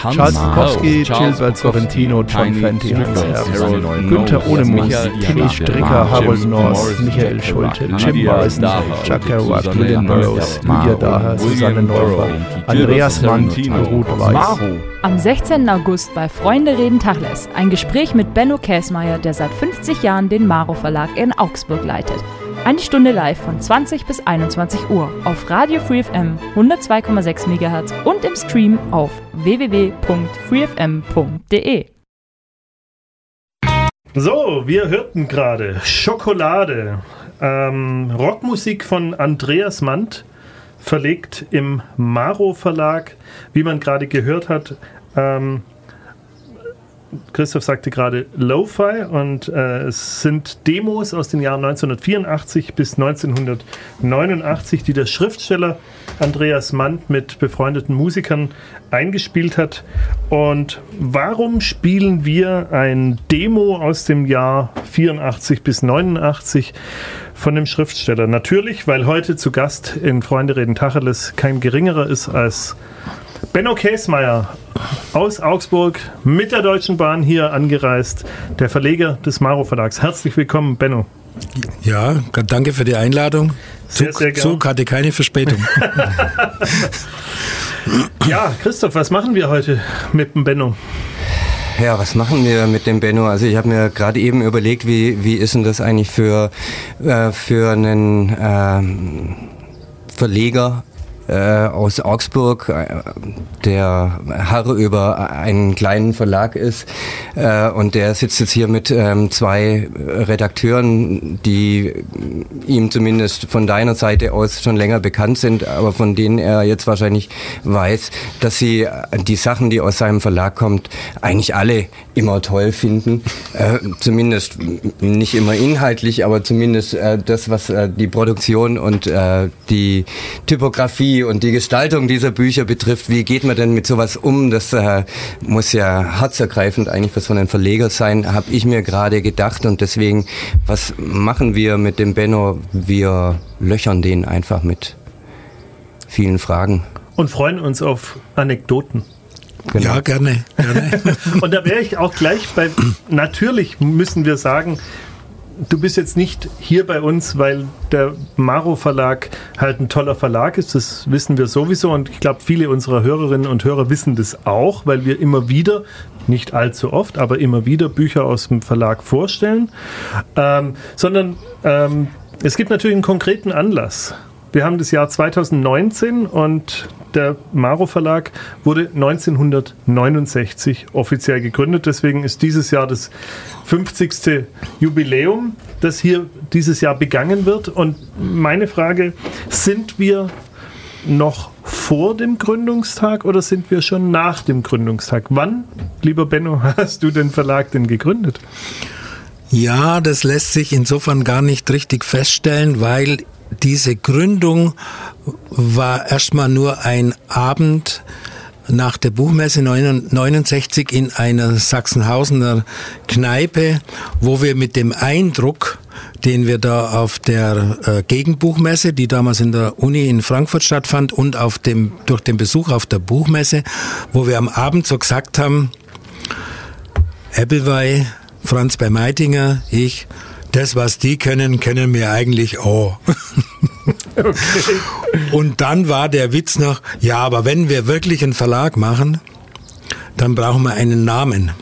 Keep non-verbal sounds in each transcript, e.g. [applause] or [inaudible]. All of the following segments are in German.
Charles Bukowski, Gilbert Sorrentino, John Fenty, Hans Herbst, Günther Ohnemus, Tilly Stricker, Harold North, Michael Schulte, Jim Bison, Chuck Kerouac, William Burroughs, Lydia Daher, Susanne Neufer, Andreas Mann und Ruth Weiß. Am 16. August bei Freunde reden Tachles ein Gespräch mit Benno Käsmeier, der seit 50 Jahren den Maro Verlag in Augsburg leitet. Eine Stunde live von 20 bis 21 Uhr auf Radio Free FM 102,6 MHz und im Stream auf www.freefm.de. So, wir hörten gerade Schokolade, ähm, Rockmusik von Andreas Mandt, verlegt im Maro Verlag, wie man gerade gehört hat. Ähm, Christoph sagte gerade Lo-Fi und äh, es sind Demos aus den Jahren 1984 bis 1989, die der Schriftsteller Andreas Mandt mit befreundeten Musikern eingespielt hat. Und warum spielen wir ein Demo aus dem Jahr 84 bis 89 von dem Schriftsteller? Natürlich, weil heute zu Gast in Freunde reden Tacheles kein geringerer ist als Benno Käsmeier aus Augsburg mit der Deutschen Bahn hier angereist, der Verleger des Maro Verlags. Herzlich willkommen, Benno. Ja, danke für die Einladung. Sehr, Zug, sehr. Zug hatte keine Verspätung. [laughs] Ja, Christoph, was machen wir heute mit dem Benno? Ja, was machen wir mit dem Benno? Also ich habe mir gerade eben überlegt, wie, wie ist denn das eigentlich für, äh, für einen ähm, Verleger äh, aus Augsburg, äh, der Herr über einen kleinen Verlag ist. Äh, und der sitzt jetzt hier mit ähm, zwei Redakteuren, die ihm zumindest von deiner Seite aus schon länger bekannt sind, aber von denen er jetzt wahrscheinlich weiß, dass sie die Sachen, die aus seinem Verlag kommt, eigentlich alle immer toll finden. Äh, zumindest nicht immer inhaltlich, aber zumindest äh, das, was äh, die Produktion und äh, die Typografie und die Gestaltung dieser Bücher betrifft. Wie geht man denn mit sowas um? Das äh, muss ja herzergreifend eigentlich für so einen Verleger sein, habe ich mir gerade gedacht. Und deswegen, was machen wir mit dem Benno? Wir löchern den einfach mit vielen Fragen. Und freuen uns auf Anekdoten. Genau. Ja, gerne. gerne. [laughs] Und da wäre ich auch gleich bei, natürlich müssen wir sagen, du bist jetzt nicht hier bei uns, weil der Maro Verlag halt ein toller Verlag ist. Das wissen wir sowieso. Und ich glaube, viele unserer Hörerinnen und Hörer wissen das auch, weil wir immer wieder, nicht allzu oft, aber immer wieder Bücher aus dem Verlag vorstellen. Ähm, sondern ähm, es gibt natürlich einen konkreten Anlass. Wir haben das Jahr 2019 und der Maro Verlag wurde 1969 offiziell gegründet. Deswegen ist dieses Jahr das 50. Jubiläum, das hier dieses Jahr begangen wird. Und meine Frage, sind wir noch vor dem Gründungstag oder sind wir schon nach dem Gründungstag? Wann, lieber Benno, [laughs] hast du den Verlag denn gegründet? Ja, das lässt sich insofern gar nicht richtig feststellen, weil diese Gründung war erstmal nur ein Abend nach der Buchmesse 69 in einer Sachsenhausener Kneipe, wo wir mit dem Eindruck, den wir da auf der äh, Gegenbuchmesse, die damals in der Uni in Frankfurt stattfand, und auf dem, durch den Besuch auf der Buchmesse, wo wir am Abend so gesagt haben, Applewey, Franz bei Meitinger, ich, das, was die können, können wir eigentlich auch. [laughs] Okay. Und dann war der Witz noch, ja, aber wenn wir wirklich einen Verlag machen, dann brauchen wir einen Namen.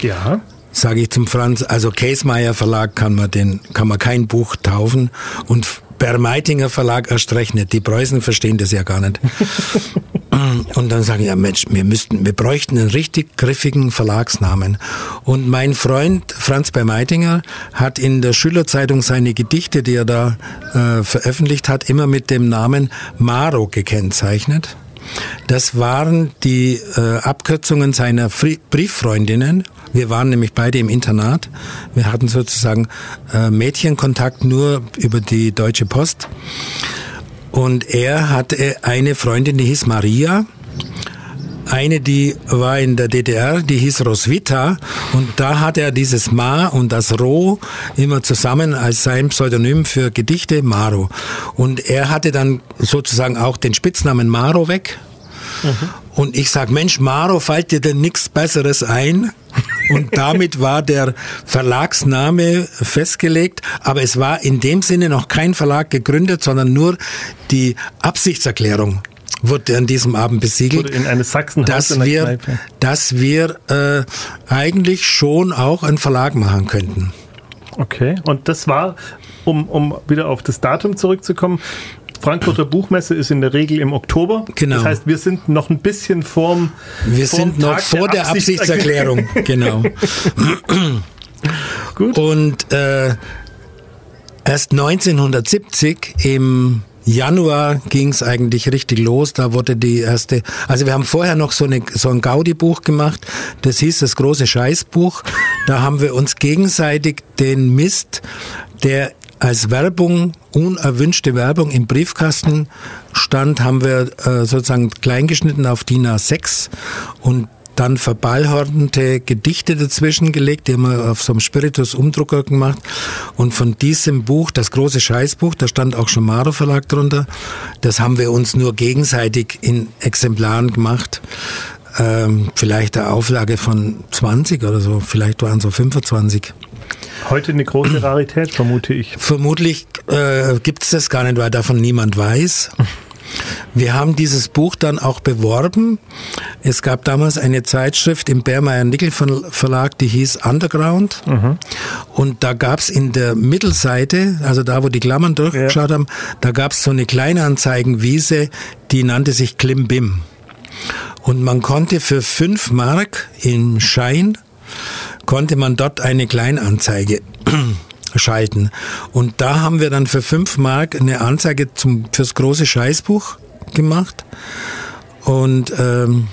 Ja. Sage ich zum Franz, also Käsmeier Verlag kann man den, kann man kein Buch taufen und Bermeitinger Verlag erst recht nicht. Die Preußen verstehen das ja gar nicht. [laughs] Und dann sage ich, ja Mensch, wir müssten, wir bräuchten einen richtig griffigen Verlagsnamen. Und mein Freund Franz Bermeitinger hat in der Schülerzeitung seine Gedichte, die er da äh, veröffentlicht hat, immer mit dem Namen Maro gekennzeichnet. Das waren die äh, Abkürzungen seiner Fri Brieffreundinnen. Wir waren nämlich beide im Internat. Wir hatten sozusagen äh, Mädchenkontakt nur über die Deutsche Post. Und er hatte eine Freundin, die hieß Maria. Eine, die war in der DDR, die hieß Roswitha. Und da hat er dieses Ma und das Ro immer zusammen als sein Pseudonym für Gedichte Maro. Und er hatte dann sozusagen auch den Spitznamen Maro weg. Und ich sag, Mensch, Maro, fällt dir denn nichts Besseres ein? Und [laughs] damit war der Verlagsname festgelegt, aber es war in dem Sinne noch kein Verlag gegründet, sondern nur die Absichtserklärung wurde an diesem Abend besiegelt, in eine dass wir, dass wir äh, eigentlich schon auch einen Verlag machen könnten. Okay, und das war, um, um wieder auf das Datum zurückzukommen, Frankfurter Buchmesse ist in der Regel im Oktober. Genau. Das heißt, wir sind noch ein bisschen vorm. Wir vorm sind noch Tag vor der, der Absichtserklärung. genau. Gut. Und äh, erst 1970 im Januar ging es eigentlich richtig los. Da wurde die erste. Also wir haben vorher noch so, eine, so ein Gaudi-Buch gemacht. Das hieß das große Scheißbuch. Da haben wir uns gegenseitig den Mist, der als Werbung, unerwünschte Werbung im Briefkasten stand, haben wir äh, sozusagen kleingeschnitten auf DIN A6 und dann verballhornte Gedichte dazwischen gelegt, die haben wir auf so einem Spiritus-Umdrucker gemacht. Und von diesem Buch, das große Scheißbuch, da stand auch schon Maro Verlag drunter, das haben wir uns nur gegenseitig in Exemplaren gemacht. Ähm, vielleicht eine Auflage von 20 oder so, vielleicht waren es so 25. Heute eine große [clears throat] Rarität, vermute ich. Vermutlich äh, gibt es das gar nicht, weil davon niemand weiß. Wir haben dieses Buch dann auch beworben. Es gab damals eine Zeitschrift im Bärmeier Nickel Verlag, die hieß Underground. Mhm. Und da gab es in der Mittelseite, also da, wo die Klammern durchgeschaut ja. haben, da gab es so eine kleine Anzeigenwiese, die nannte sich Klimbim. Und man konnte für fünf Mark in Schein konnte man dort eine Kleinanzeige schalten. Und da haben wir dann für fünf Mark eine Anzeige zum, fürs große Scheißbuch gemacht. Und ähm,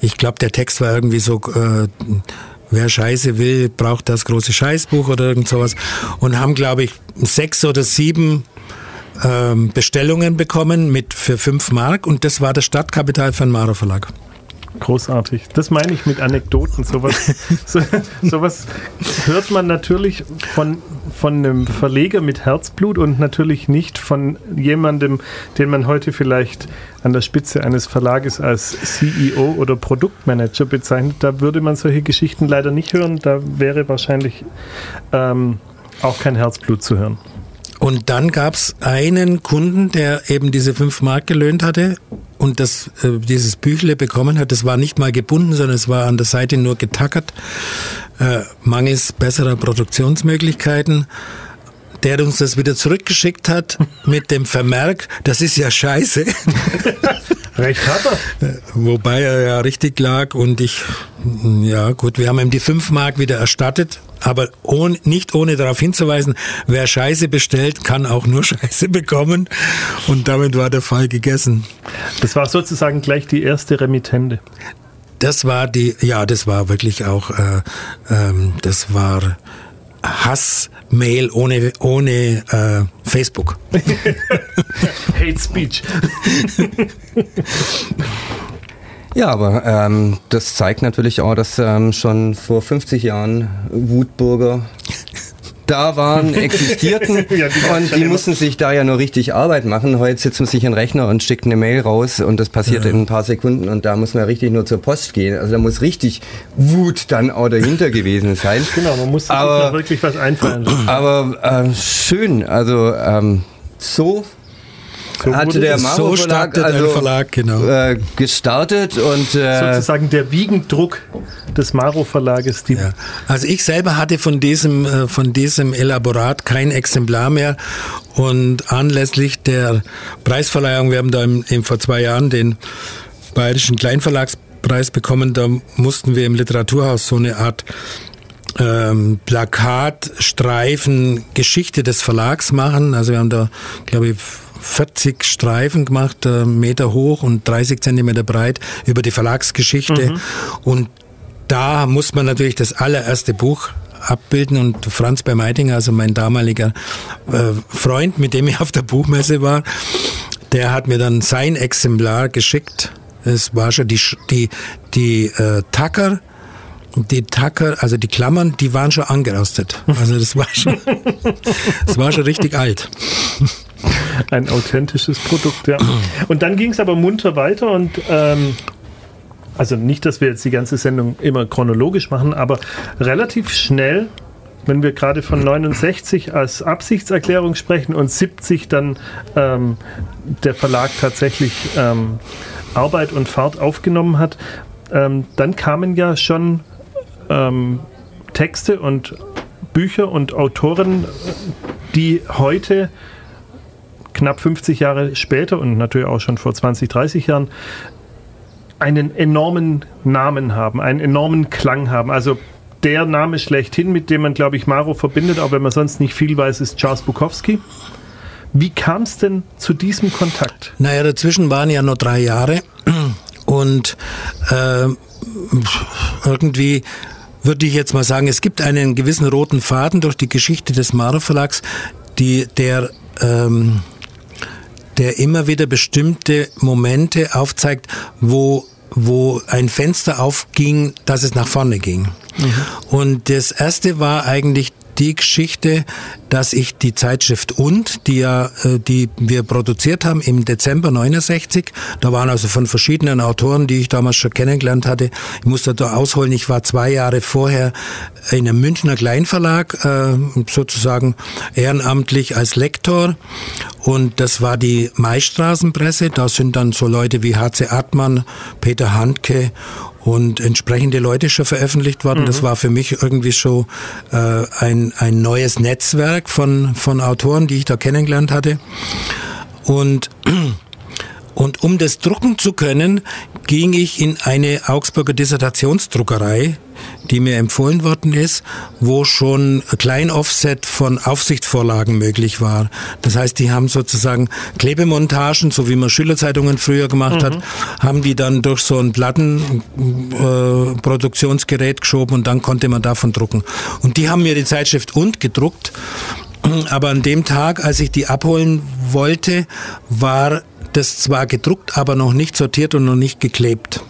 ich glaube, der Text war irgendwie so, äh, wer Scheiße will, braucht das große Scheißbuch oder irgend sowas. Und haben, glaube ich, sechs oder sieben ähm, Bestellungen bekommen mit für fünf Mark. Und das war das Stadtkapital von Maro Verlag. Großartig. Das meine ich mit Anekdoten. Sowas, [laughs] so, sowas hört man natürlich von, von einem Verleger mit Herzblut und natürlich nicht von jemandem, den man heute vielleicht an der Spitze eines Verlages als CEO oder Produktmanager bezeichnet. Da würde man solche Geschichten leider nicht hören. Da wäre wahrscheinlich ähm, auch kein Herzblut zu hören. Und dann gab es einen Kunden, der eben diese fünf Mark gelöhnt hatte und das, äh, dieses Büchle bekommen hat. Das war nicht mal gebunden, sondern es war an der Seite nur getackert, äh, mangels besserer Produktionsmöglichkeiten der uns das wieder zurückgeschickt hat mit dem Vermerk, das ist ja scheiße. [laughs] Recht hat er. Wobei er ja richtig lag und ich, ja gut, wir haben ihm die fünf Mark wieder erstattet aber ohne, nicht ohne darauf hinzuweisen, wer Scheiße bestellt, kann auch nur [laughs] Scheiße bekommen. Und damit war der Fall gegessen. Das war sozusagen gleich die erste Remittende. Das war die, ja, das war wirklich auch, äh, ähm, das war Hassmail ohne, ohne äh, Facebook. [laughs] Hate Speech. [laughs] Ja, aber ähm, das zeigt natürlich auch, dass ähm, schon vor 50 Jahren Wutbürger da waren, [laughs] existierten ja, die und die mussten sich da ja nur richtig Arbeit machen. Heute sitzt man sich in den Rechner und schickt eine Mail raus und das passiert ja. in ein paar Sekunden und da muss man richtig nur zur Post gehen. Also da muss richtig Wut dann auch dahinter [laughs] gewesen sein. Genau, man muss sich aber, wirklich was einfallen. Aber äh, schön, also ähm, so so hatte der Maro so Verlag, also, Verlag genau. äh, gestartet und äh, sozusagen der Wiegendruck des Maro Verlages. Ja. Also ich selber hatte von diesem äh, von diesem Elaborat kein Exemplar mehr und anlässlich der Preisverleihung, wir haben da im, im vor zwei Jahren den bayerischen Kleinverlagspreis bekommen, da mussten wir im Literaturhaus so eine Art ähm, Plakatstreifen Geschichte des Verlags machen. Also wir haben da, glaube ich, 40 Streifen gemacht, äh, Meter hoch und 30 Zentimeter breit über die Verlagsgeschichte. Mhm. Und da muss man natürlich das allererste Buch abbilden und Franz Bermeitinger, also mein damaliger äh, Freund, mit dem ich auf der Buchmesse war, der hat mir dann sein Exemplar geschickt. Es war schon die, die, die äh, Tacker, die Tacker, also die Klammern, die waren schon angerostet. Also das war schon, [laughs] das war schon richtig alt. [laughs] Ein authentisches Produkt, ja. Und dann ging es aber munter weiter und ähm, also nicht, dass wir jetzt die ganze Sendung immer chronologisch machen, aber relativ schnell, wenn wir gerade von 69 als Absichtserklärung sprechen und 70 dann ähm, der Verlag tatsächlich ähm, Arbeit und Fahrt aufgenommen hat, ähm, dann kamen ja schon ähm, Texte und Bücher und Autoren, die heute knapp 50 Jahre später und natürlich auch schon vor 20, 30 Jahren einen enormen Namen haben, einen enormen Klang haben. Also der Name schlechthin, mit dem man, glaube ich, Maro verbindet, auch wenn man sonst nicht viel weiß, ist Charles Bukowski. Wie kam es denn zu diesem Kontakt? Naja, dazwischen waren ja nur drei Jahre und äh, irgendwie würde ich jetzt mal sagen, es gibt einen gewissen roten Faden durch die Geschichte des Maro Verlags, die, der ähm, der immer wieder bestimmte Momente aufzeigt, wo wo ein Fenster aufging, dass es nach vorne ging. Mhm. Und das erste war eigentlich die Geschichte, dass ich die Zeitschrift und, die ja, äh, die wir produziert haben im Dezember 69, da waren also von verschiedenen Autoren, die ich damals schon kennengelernt hatte. Ich musste da ausholen, ich war zwei Jahre vorher in einem Münchner Kleinverlag, äh, sozusagen ehrenamtlich als Lektor und das war die Maistraßenpresse. Da sind dann so Leute wie H.C. Artmann, Peter Handke und entsprechende Leute schon veröffentlicht worden. Mhm. Das war für mich irgendwie so äh, ein, ein neues Netzwerk von, von Autoren, die ich da kennengelernt hatte. Und [clears throat] und um das drucken zu können, ging ich in eine Augsburger Dissertationsdruckerei, die mir empfohlen worden ist, wo schon Kleinoffset von Aufsichtsvorlagen möglich war. Das heißt, die haben sozusagen Klebemontagen, so wie man Schülerzeitungen früher gemacht mhm. hat, haben die dann durch so ein Plattenproduktionsgerät äh, geschoben und dann konnte man davon drucken. Und die haben mir die Zeitschrift und gedruckt. Aber an dem Tag, als ich die abholen wollte, war das zwar gedruckt, aber noch nicht sortiert und noch nicht geklebt.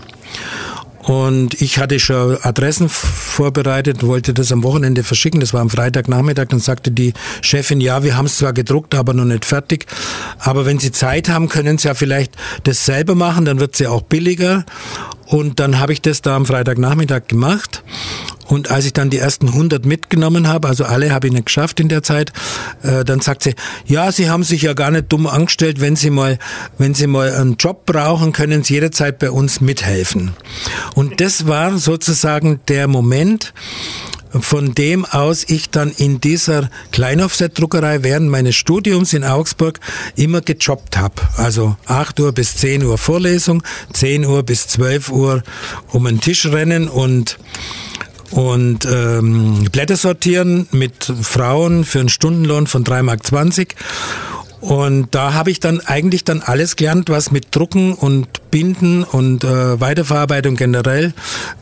Und ich hatte schon Adressen vorbereitet, wollte das am Wochenende verschicken. Das war am Freitagnachmittag. Dann sagte die Chefin, ja, wir haben es zwar gedruckt, aber noch nicht fertig. Aber wenn Sie Zeit haben, können Sie ja vielleicht das selber machen. Dann wird es ja auch billiger. Und dann habe ich das da am Freitagnachmittag gemacht. Und als ich dann die ersten 100 mitgenommen habe, also alle habe ich nicht geschafft in der Zeit, äh, dann sagt sie, ja, Sie haben sich ja gar nicht dumm angestellt, wenn Sie mal, wenn Sie mal einen Job brauchen, können Sie jederzeit bei uns mithelfen. Und das war sozusagen der Moment, von dem aus ich dann in dieser Kleinoffset-Druckerei während meines Studiums in Augsburg immer gejobbt habe. Also 8 Uhr bis 10 Uhr Vorlesung, 10 Uhr bis 12 Uhr um den Tisch rennen und und ähm, Blätter sortieren mit Frauen für einen Stundenlohn von 3,20 Mark. Und da habe ich dann eigentlich dann alles gelernt, was mit Drucken und Binden und äh, Weiterverarbeitung generell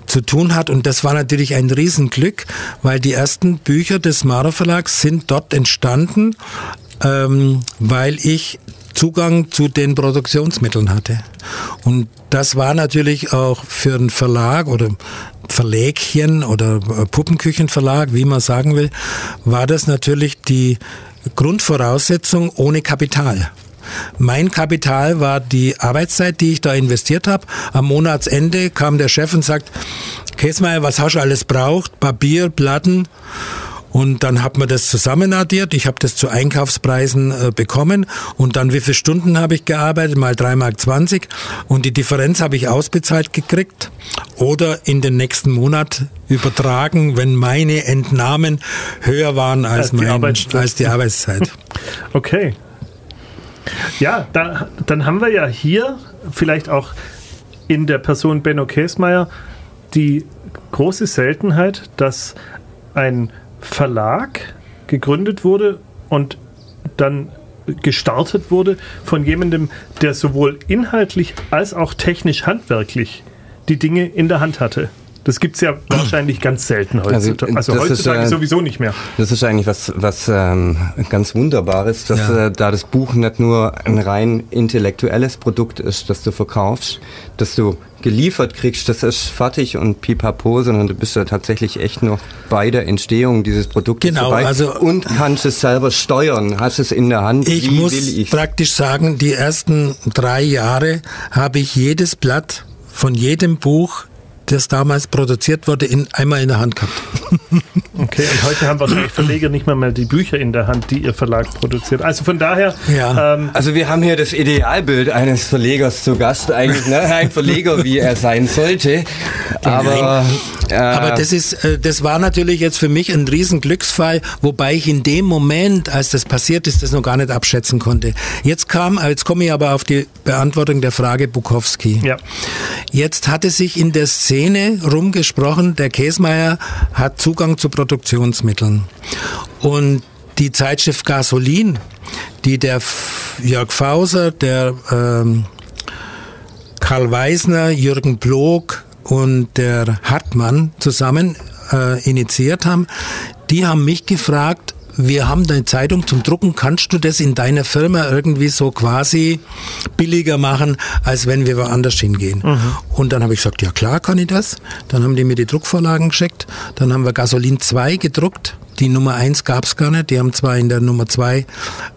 zu tun hat. Und das war natürlich ein Riesenglück, weil die ersten Bücher des Mara Verlags sind dort entstanden, ähm, weil ich Zugang zu den Produktionsmitteln hatte. Und das war natürlich auch für einen Verlag oder Verlägchen oder äh, Puppenküchenverlag, wie man sagen will, war das natürlich die Grundvoraussetzung ohne Kapital. Mein Kapital war die Arbeitszeit, die ich da investiert habe. Am Monatsende kam der Chef und sagt, Käsmeier, was hast du alles braucht? Papier, Platten und dann hat man das zusammenaddiert. Ich habe das zu Einkaufspreisen äh, bekommen. Und dann wie viele Stunden habe ich gearbeitet? Mal 3,20 Mark. Und die Differenz habe ich ausbezahlt gekriegt. Oder in den nächsten Monat übertragen, wenn meine Entnahmen höher waren als, als, mein, die, als die Arbeitszeit. [laughs] Okay. Ja, da, dann haben wir ja hier vielleicht auch in der Person Benno Käsmeier die große Seltenheit, dass ein Verlag gegründet wurde und dann gestartet wurde von jemandem, der sowohl inhaltlich als auch technisch handwerklich die Dinge in der Hand hatte. Das gibt es ja wahrscheinlich ganz selten heutzutage. Also, also heutzutage ist, äh, sowieso nicht mehr. Das ist eigentlich was, was ähm, ganz Wunderbares, dass ja. äh, da das Buch nicht nur ein rein intellektuelles Produkt ist, das du verkaufst, dass du geliefert kriegst, das ist fertig und pipapo, sondern du bist ja tatsächlich echt noch bei der Entstehung dieses Produktes genau, dabei also und kannst es selber steuern, hast es in der Hand. Ich muss praktisch sagen, die ersten drei Jahre habe ich jedes Blatt von jedem Buch das damals produziert wurde, in, einmal in der Hand gehabt. [laughs] Okay, und heute haben wahrscheinlich Verleger nicht mehr mal die Bücher in der Hand, die ihr Verlag produziert. Also von daher. Ja. Ähm, also wir haben hier das Idealbild eines Verlegers zu Gast, eigentlich, ne? ein Verleger, wie er sein sollte. [laughs] Aber, äh, aber das ist, äh, das war natürlich jetzt für mich ein riesen Glücksfall, wobei ich in dem Moment, als das passiert ist, das noch gar nicht abschätzen konnte. Jetzt kam, jetzt komme ich aber auf die Beantwortung der Frage Bukowski. Ja. Jetzt hatte sich in der Szene rumgesprochen, der Käsmeier hat Zugang zu Produktionsmitteln. Und die Zeitschrift Gasolin, die der Jörg Fauser, der ähm, Karl Weisner, Jürgen Blog und der Hartmann zusammen äh, initiiert haben, die haben mich gefragt, wir haben eine Zeitung zum Drucken, kannst du das in deiner Firma irgendwie so quasi billiger machen, als wenn wir woanders hingehen? Mhm. Und dann habe ich gesagt, ja klar kann ich das. Dann haben die mir die Druckvorlagen geschickt. Dann haben wir Gasolin 2 gedruckt. Die Nummer 1 gab es gar nicht. Die haben zwar in der Nummer 2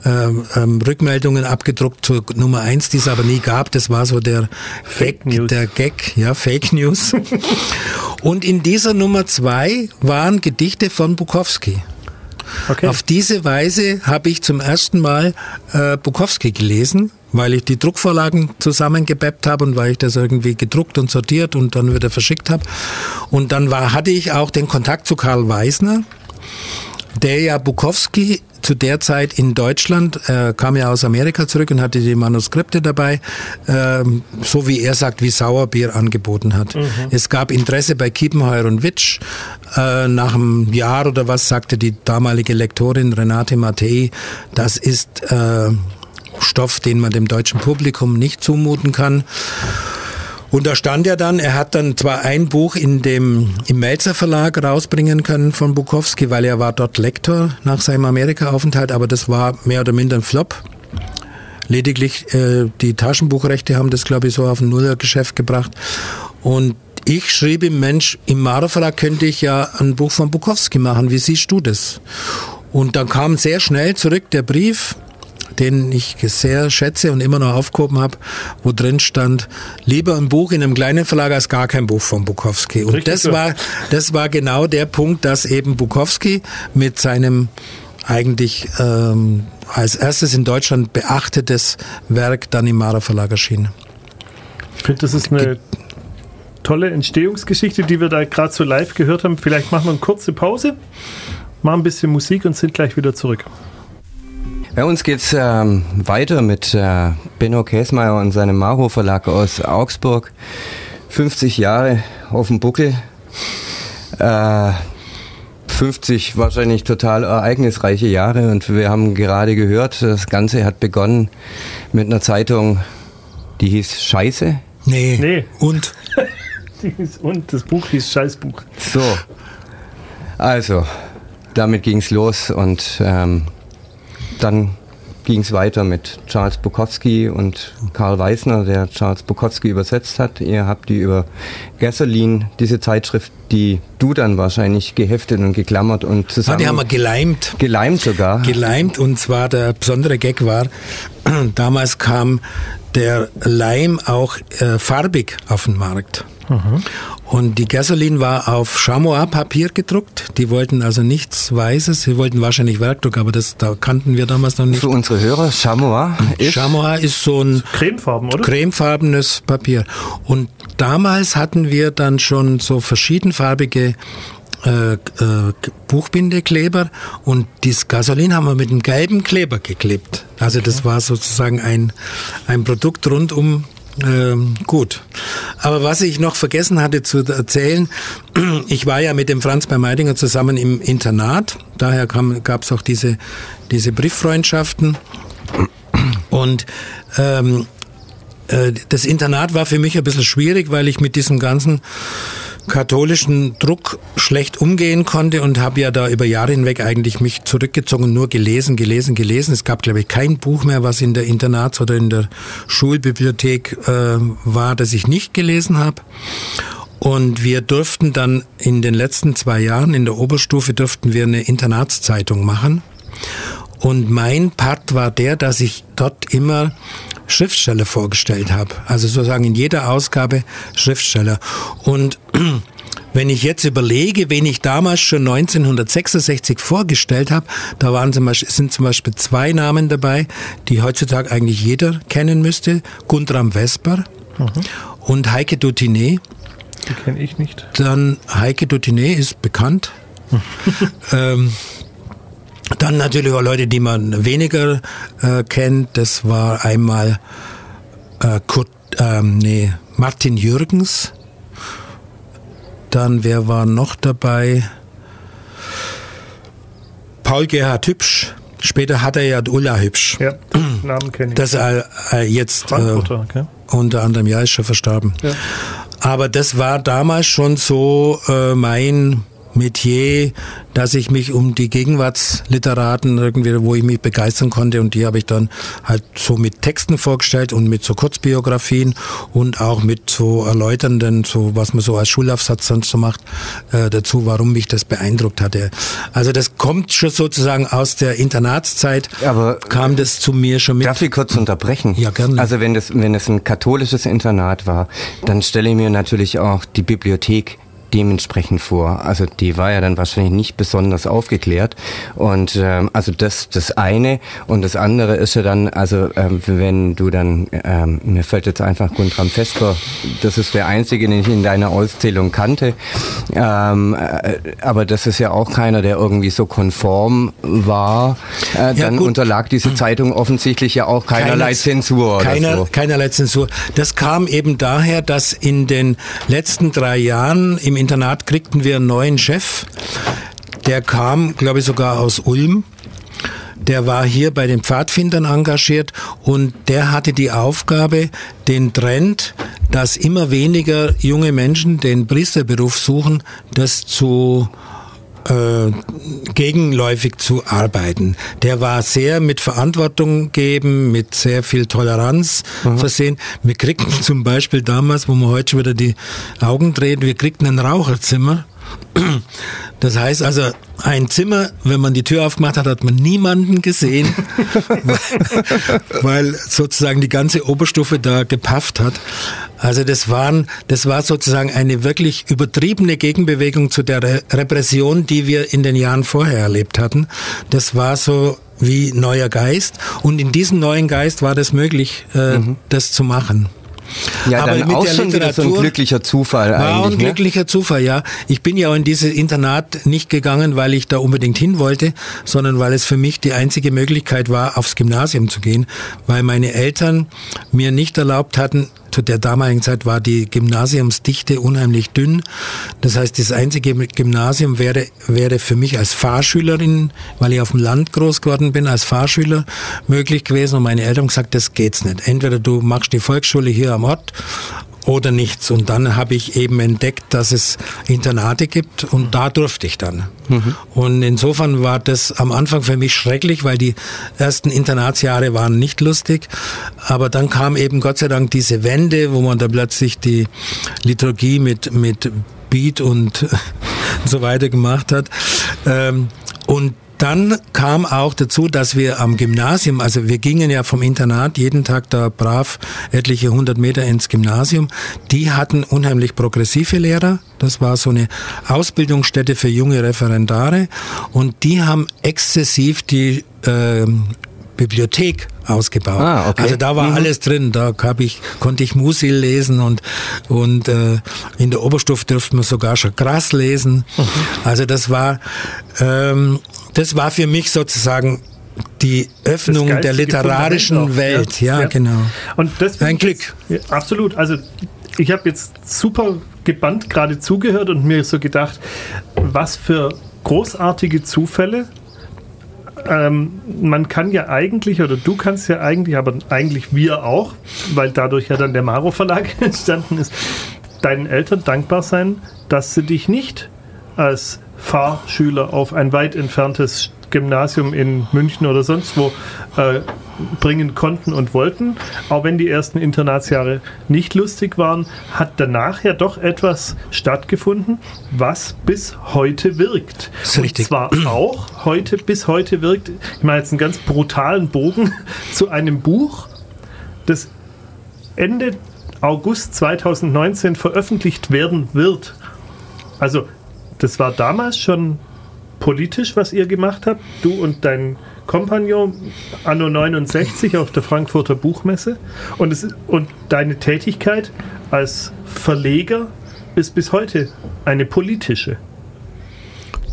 ähm, ähm, Rückmeldungen abgedruckt zur Nummer 1, die es aber nie gab. Das war so der Fake News. der Gag, ja, Fake News. [laughs] Und in dieser Nummer 2 waren Gedichte von Bukowski. Okay. Auf diese Weise habe ich zum ersten Mal äh, Bukowski gelesen, weil ich die Druckvorlagen zusammengebeppt habe und weil ich das irgendwie gedruckt und sortiert und dann wieder verschickt habe. Und dann war, hatte ich auch den Kontakt zu Karl Weisner, der ja Bukowski zu der Zeit in Deutschland, äh, kam ja aus Amerika zurück und hatte die Manuskripte dabei, äh, so wie er sagt, wie Sauerbier angeboten hat. Mhm. Es gab Interesse bei Kiepenheuer und Witsch. Äh, nach einem Jahr oder was sagte die damalige Lektorin Renate Mattei, das ist äh, Stoff, den man dem deutschen Publikum nicht zumuten kann. Und da stand ja dann, er hat dann zwar ein Buch in dem, im Melzer Verlag rausbringen können von Bukowski, weil er war dort Lektor nach seinem Amerika-Aufenthalt, aber das war mehr oder minder ein Flop. Lediglich äh, die Taschenbuchrechte haben das, glaube ich, so auf ein Nullergeschäft gebracht. Und ich schrieb ihm, Mensch, im Mara Verlag könnte ich ja ein Buch von Bukowski machen. Wie siehst du das? Und dann kam sehr schnell zurück der Brief, den ich sehr schätze und immer noch aufgehoben habe, wo drin stand, lieber ein Buch in einem kleinen Verlag als gar kein Buch von Bukowski. Und Richtig das war, das war genau der Punkt, dass eben Bukowski mit seinem eigentlich ähm, als erstes in Deutschland beachtetes Werk dann im Mara Verlag erschien. Ich finde, das ist eine tolle Entstehungsgeschichte, die wir da gerade so live gehört haben. Vielleicht machen wir eine kurze Pause, machen ein bisschen Musik und sind gleich wieder zurück. Bei uns geht's ähm, weiter mit äh, Benno Käsmeier und seinem Maro Verlag aus Augsburg. 50 Jahre auf dem Buckel. Äh, 50 wahrscheinlich total ereignisreiche Jahre und wir haben gerade gehört, das Ganze hat begonnen mit einer Zeitung, die hieß Scheiße. Nee. Nee. Und? [laughs] die hieß und, das Buch hieß Scheißbuch. So. Also, damit ging's los und ähm, dann ging es weiter mit Charles Bukowski und Karl Weisner, der Charles Bukowski übersetzt hat. Ihr habt die über Gasoline, diese Zeitschrift, die du dann wahrscheinlich geheftet und geklammert und zusammen... Ja, die haben wir geleimt. Geleimt sogar. Geleimt und zwar der besondere Gag war, [clears throat] damals kam der Leim auch äh, farbig auf den Markt. Mhm. Und die Gasoline war auf Chamois-Papier gedruckt. Die wollten also nichts Weißes. Sie wollten wahrscheinlich Werkdruck, aber das da kannten wir damals noch nicht. Für unsere Hörer, Chamois ist? Chamois ist so ein Cremefarben, oder? Cremefarbenes Papier. Und damals hatten wir dann schon so verschiedenfarbige äh, äh, Buchbindekleber und das Gasolin haben wir mit einem gelben Kleber geklebt. Also das war sozusagen ein, ein Produkt rund um ähm, gut. Aber was ich noch vergessen hatte zu erzählen, [clears throat] ich war ja mit dem Franz bei Meidinger zusammen im Internat. Daher gab es auch diese, diese Brieffreundschaften. Und ähm, äh, das Internat war für mich ein bisschen schwierig, weil ich mit diesem ganzen katholischen Druck schlecht umgehen konnte und habe ja da über Jahre hinweg eigentlich mich zurückgezogen nur gelesen, gelesen, gelesen. Es gab, glaube ich, kein Buch mehr, was in der Internats- oder in der Schulbibliothek äh, war, das ich nicht gelesen habe. Und wir durften dann in den letzten zwei Jahren in der Oberstufe durften wir eine Internatszeitung machen. Und mein Part war der, dass ich dort immer Schriftsteller vorgestellt habe. Also sozusagen in jeder Ausgabe Schriftsteller. Und [clears throat] wenn ich jetzt überlege, wen ich damals schon 1966 vorgestellt habe, da waren zum Beispiel, sind zum Beispiel zwei Namen dabei, die heutzutage eigentlich jeder kennen müsste. Guntram Vesper mhm. und Heike Dutiné. Die kenne ich nicht. Dann Heike Dutiné ist bekannt. [laughs] ähm, dann natürlich auch Leute, die man weniger äh, kennt. Das war einmal äh, Kurt, ähm, nee, Martin Jürgens dann, wer war noch dabei? Paul Gerhard Hübsch. Später hat er ja Ulla Hübsch. Ja, Namen kenne ich. Das äh, jetzt äh, okay. unter anderem, ja, ist schon verstorben. Ja. Aber das war damals schon so äh, mein Metier, dass ich mich um die Gegenwartsliteraten irgendwie, wo ich mich begeistern konnte und die habe ich dann halt so mit Texten vorgestellt und mit so Kurzbiografien und auch mit so erläuternden, so was man so als Schulaufsatz sonst so macht, äh, dazu, warum mich das beeindruckt hatte. Also das kommt schon sozusagen aus der Internatszeit, Aber kam das zu mir schon mit. Darf ich kurz unterbrechen? Ja, gerne. Also wenn das, wenn es ein katholisches Internat war, dann stelle ich mir natürlich auch die Bibliothek dementsprechend vor. Also die war ja dann wahrscheinlich nicht besonders aufgeklärt. Und ähm, also das das eine und das andere ist ja dann, also ähm, wenn du dann, ähm, mir fällt jetzt einfach Guntram Vesper, das ist der einzige, den ich in deiner Auszählung kannte. Ähm, äh, aber das ist ja auch keiner, der irgendwie so konform war. Äh, dann gut. unterlag diese Zeitung offensichtlich ja auch keinerlei Keiner, Zensur. Keiner, so. Keinerlei Zensur. Das kam eben daher, dass in den letzten drei Jahren im Internat kriegten wir einen neuen Chef. Der kam, glaube ich, sogar aus Ulm. Der war hier bei den Pfadfindern engagiert und der hatte die Aufgabe, den Trend, dass immer weniger junge Menschen den Priesterberuf suchen, das zu äh, gegenläufig zu arbeiten. Der war sehr mit Verantwortung geben, mit sehr viel Toleranz mhm. versehen. Wir kriegten [laughs] zum Beispiel damals, wo wir heute schon wieder die Augen drehen, wir kriegten ein Raucherzimmer. [clears throat] Das heißt also, ein Zimmer, wenn man die Tür aufgemacht hat, hat man niemanden gesehen, [laughs] weil, sozusagen die ganze Oberstufe da gepafft hat. Also das waren, das war sozusagen eine wirklich übertriebene Gegenbewegung zu der Re Repression, die wir in den Jahren vorher erlebt hatten. Das war so wie neuer Geist und in diesem neuen Geist war das möglich, äh, mhm. das zu machen. Ja, aber dann mit auch der schon Literatur so ein glücklicher Zufall war eigentlich. War ein ne? glücklicher Zufall, ja. Ich bin ja auch in dieses Internat nicht gegangen, weil ich da unbedingt hin wollte, sondern weil es für mich die einzige Möglichkeit war, aufs Gymnasium zu gehen, weil meine Eltern mir nicht erlaubt hatten, zu der damaligen Zeit war die Gymnasiumsdichte unheimlich dünn. Das heißt, das einzige Gymnasium wäre, wäre für mich als Fahrschülerin, weil ich auf dem Land groß geworden bin, als Fahrschüler möglich gewesen. Und meine Eltern haben gesagt, das geht's nicht. Entweder du machst die Volksschule hier am Ort oder nichts. Und dann habe ich eben entdeckt, dass es Internate gibt und da durfte ich dann. Mhm. Und insofern war das am Anfang für mich schrecklich, weil die ersten Internatsjahre waren nicht lustig. Aber dann kam eben Gott sei Dank diese Wende, wo man da plötzlich die Liturgie mit, mit Beat und [laughs] so weiter gemacht hat. Ähm, und dann kam auch dazu, dass wir am Gymnasium, also wir gingen ja vom Internat jeden Tag da brav etliche hundert Meter ins Gymnasium. Die hatten unheimlich progressive Lehrer. Das war so eine Ausbildungsstätte für junge Referendare. Und die haben exzessiv die äh, Bibliothek ausgebaut. Ah, okay. Also da war mhm. alles drin. Da hab ich, konnte ich Musil lesen und, und äh, in der Oberstufe durfte man sogar schon Gras lesen. Mhm. Also das war ähm, das war für mich sozusagen die Öffnung der literarischen Welt. Ja, ja, genau. Und das Ein Glück. Jetzt, ja, absolut. Also ich habe jetzt super gebannt gerade zugehört und mir so gedacht, was für großartige Zufälle. Ähm, man kann ja eigentlich, oder du kannst ja eigentlich, aber eigentlich wir auch, weil dadurch ja dann der Maro Verlag [laughs] entstanden ist, deinen Eltern dankbar sein, dass sie dich nicht als Fahrschüler auf ein weit entferntes Gymnasium in München oder sonst wo äh, bringen konnten und wollten. Auch wenn die ersten Internatsjahre nicht lustig waren, hat danach ja doch etwas stattgefunden, was bis heute wirkt. Das ist richtig. Und zwar auch heute bis heute wirkt. Ich mache jetzt einen ganz brutalen Bogen [laughs] zu einem Buch, das Ende August 2019 veröffentlicht werden wird. Also, das war damals schon politisch, was ihr gemacht habt, du und dein Kompagnon anno 69 auf der Frankfurter Buchmesse. Und, es, und deine Tätigkeit als Verleger ist bis heute eine politische.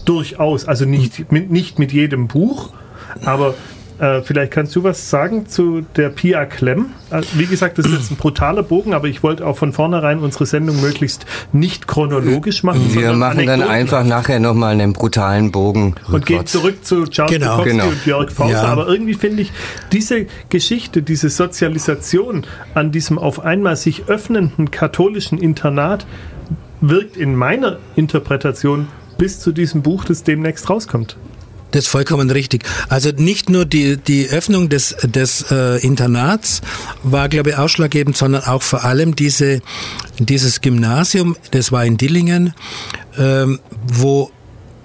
Durchaus. Also nicht mit, nicht mit jedem Buch, aber äh, vielleicht kannst du was sagen zu der Pia Klemm. Also, wie gesagt, das ist jetzt ein brutaler Bogen, aber ich wollte auch von vornherein unsere Sendung möglichst nicht chronologisch machen. Wir machen dann einfach nachher nochmal einen brutalen Bogen. Und gehen zurück zu Charles genau, Bukowski genau. und Jörg Fauser. Ja. Aber irgendwie finde ich, diese Geschichte, diese Sozialisation an diesem auf einmal sich öffnenden katholischen Internat wirkt in meiner Interpretation bis zu diesem Buch, das demnächst rauskommt. Das ist vollkommen richtig. Also nicht nur die, die Öffnung des, des äh, Internats war, glaube ich, ausschlaggebend, sondern auch vor allem diese, dieses Gymnasium, das war in Dillingen, ähm, wo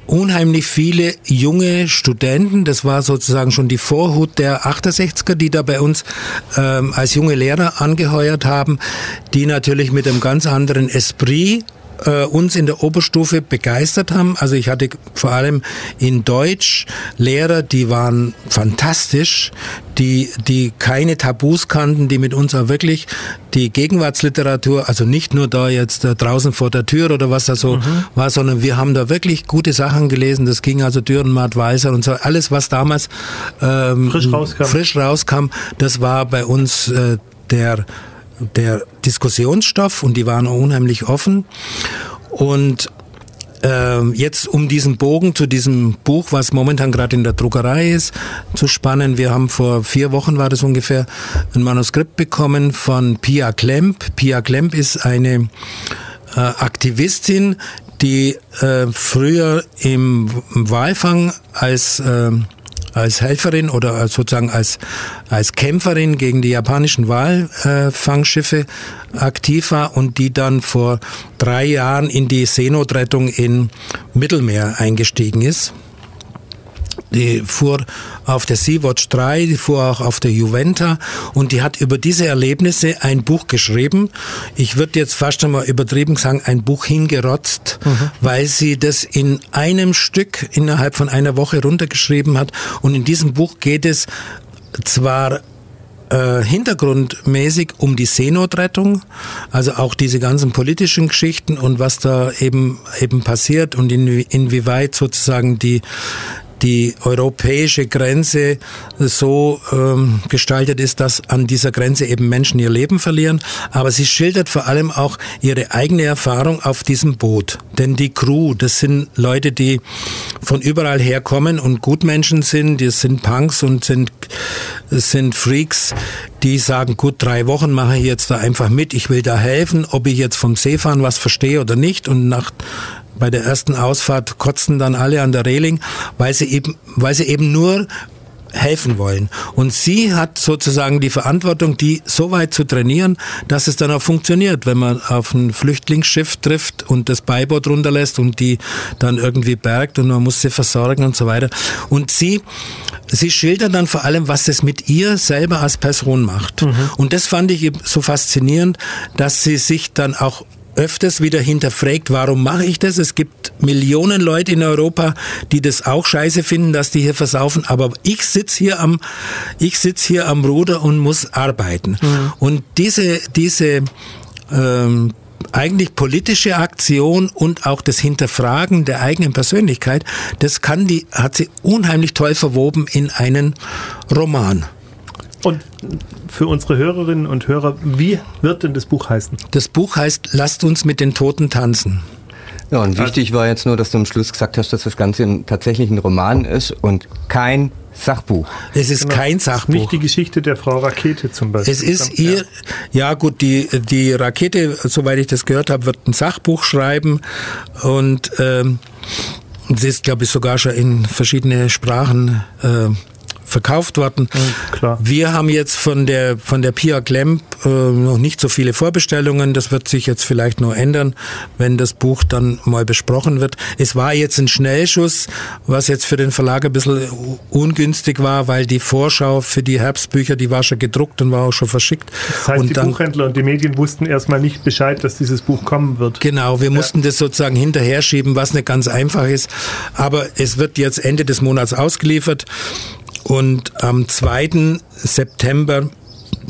unheimlich viele junge Studenten, das war sozusagen schon die Vorhut der 68er, die da bei uns ähm, als junge Lehrer angeheuert haben, die natürlich mit einem ganz anderen Esprit äh, uns in der Oberstufe begeistert haben. Also ich hatte vor allem in Deutsch Lehrer, die waren fantastisch, die, die keine Tabus kannten, die mit uns auch wirklich die Gegenwartsliteratur, also nicht nur da jetzt äh, draußen vor der Tür oder was da so mhm. war, sondern wir haben da wirklich gute Sachen gelesen. Das ging also Dürrenmatt, Weiser und so. Alles, was damals ähm, frisch, rauskam. frisch rauskam, das war bei uns äh, der der Diskussionsstoff und die waren unheimlich offen. Und äh, jetzt um diesen Bogen zu diesem Buch, was momentan gerade in der Druckerei ist, zu spannen. Wir haben vor vier Wochen war das ungefähr ein Manuskript bekommen von Pia Klemp. Pia Klemp ist eine äh, Aktivistin, die äh, früher im Walfang als äh, als Helferin oder sozusagen als, als Kämpferin gegen die japanischen Walfangschiffe aktiv war und die dann vor drei Jahren in die Seenotrettung in Mittelmeer eingestiegen ist. Die fuhr auf der Sea-Watch 3, die fuhr auch auf der Juventa und die hat über diese Erlebnisse ein Buch geschrieben. Ich würde jetzt fast einmal übertrieben sagen, ein Buch hingerotzt, mhm. weil sie das in einem Stück innerhalb von einer Woche runtergeschrieben hat. Und in diesem Buch geht es zwar äh, hintergrundmäßig um die Seenotrettung, also auch diese ganzen politischen Geschichten und was da eben eben passiert und in, inwieweit sozusagen die die europäische Grenze so ähm, gestaltet ist, dass an dieser Grenze eben Menschen ihr Leben verlieren. Aber sie schildert vor allem auch ihre eigene Erfahrung auf diesem Boot. Denn die Crew, das sind Leute, die von überall herkommen und Gutmenschen sind, die sind Punks und sind, sind Freaks, die sagen, gut, drei Wochen mache ich jetzt da einfach mit, ich will da helfen, ob ich jetzt vom Seefahren was verstehe oder nicht. Und nach bei der ersten Ausfahrt kotzen dann alle an der Reling, weil sie eben, weil sie eben nur helfen wollen. Und sie hat sozusagen die Verantwortung, die so weit zu trainieren, dass es dann auch funktioniert, wenn man auf ein Flüchtlingsschiff trifft und das Beiboot runterlässt und die dann irgendwie bergt und man muss sie versorgen und so weiter. Und sie, sie schildert dann vor allem, was es mit ihr selber als Person macht. Mhm. Und das fand ich so faszinierend, dass sie sich dann auch öfters wieder hinterfragt, warum mache ich das? Es gibt Millionen Leute in Europa, die das auch scheiße finden, dass die hier versaufen, aber ich sitze hier am, ich sitze hier am Ruder und muss arbeiten. Mhm. Und diese, diese, ähm, eigentlich politische Aktion und auch das Hinterfragen der eigenen Persönlichkeit, das kann die, hat sie unheimlich toll verwoben in einen Roman. Und für unsere Hörerinnen und Hörer, wie wird denn das Buch heißen? Das Buch heißt Lasst uns mit den Toten tanzen. Ja, und wichtig war jetzt nur, dass du am Schluss gesagt hast, dass das Ganze tatsächlich ein Roman ist und kein Sachbuch. Es ist genau. kein Sachbuch. Nicht die Geschichte der Frau Rakete zum Beispiel. Es ist ihr, ja gut, die, die Rakete, soweit ich das gehört habe, wird ein Sachbuch schreiben und ähm, sie ist, glaube ich, sogar schon in verschiedene Sprachen äh, verkauft worden. Ja, Wir haben jetzt von der, von der Pia Klemp äh, noch nicht so viele Vorbestellungen. Das wird sich jetzt vielleicht noch ändern, wenn das Buch dann mal besprochen wird. Es war jetzt ein Schnellschuss, was jetzt für den Verlag ein bisschen ungünstig war, weil die Vorschau für die Herbstbücher, die war schon gedruckt und war auch schon verschickt. Das heißt, und die dann, Buchhändler und die Medien wussten erstmal nicht Bescheid, dass dieses Buch kommen wird. Genau, wir ja. mussten das sozusagen hinterher schieben, was nicht ganz einfach ist. Aber es wird jetzt Ende des Monats ausgeliefert. Und am 2. September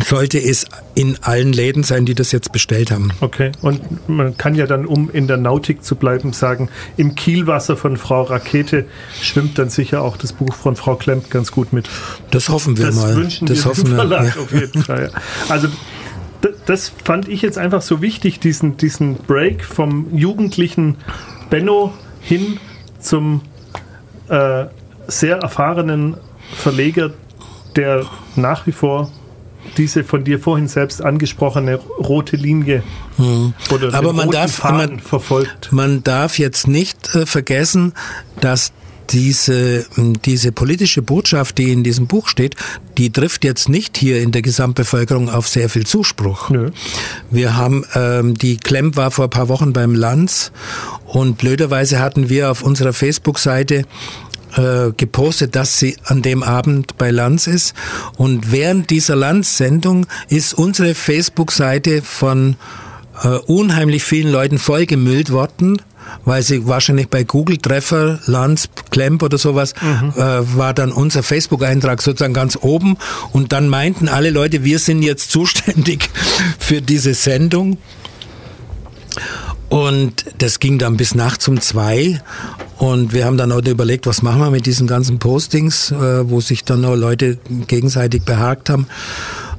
sollte es in allen Läden sein, die das jetzt bestellt haben. Okay, und man kann ja dann, um in der Nautik zu bleiben, sagen, im Kielwasser von Frau Rakete schwimmt dann sicher auch das Buch von Frau Klemp ganz gut mit. Das hoffen wir das mal. Wünschen das wir hoffen wir Verlag ja. auf jeden Fall. Also das fand ich jetzt einfach so wichtig, diesen, diesen Break vom jugendlichen Benno hin zum äh, sehr erfahrenen Verleger, der nach wie vor diese von dir vorhin selbst angesprochene rote Linie hm. oder Aber man darf, man, verfolgt. Man darf jetzt nicht äh, vergessen, dass diese, diese politische Botschaft, die in diesem Buch steht, die trifft jetzt nicht hier in der Gesamtbevölkerung auf sehr viel Zuspruch. Nö. Wir haben, ähm, die Klemm war vor ein paar Wochen beim Lanz und blöderweise hatten wir auf unserer Facebook-Seite äh, gepostet, dass sie an dem Abend bei Lanz ist. Und während dieser Lanz-Sendung ist unsere Facebook-Seite von äh, unheimlich vielen Leuten vollgemüllt worden weil sie wahrscheinlich bei Google Treffer, Lanz, Klemp oder sowas, mhm. äh, war dann unser Facebook-Eintrag sozusagen ganz oben und dann meinten alle Leute, wir sind jetzt zuständig [laughs] für diese Sendung. Und das ging dann bis nachts um zwei. Und wir haben dann auch überlegt, was machen wir mit diesen ganzen Postings, äh, wo sich dann auch Leute gegenseitig behagt haben.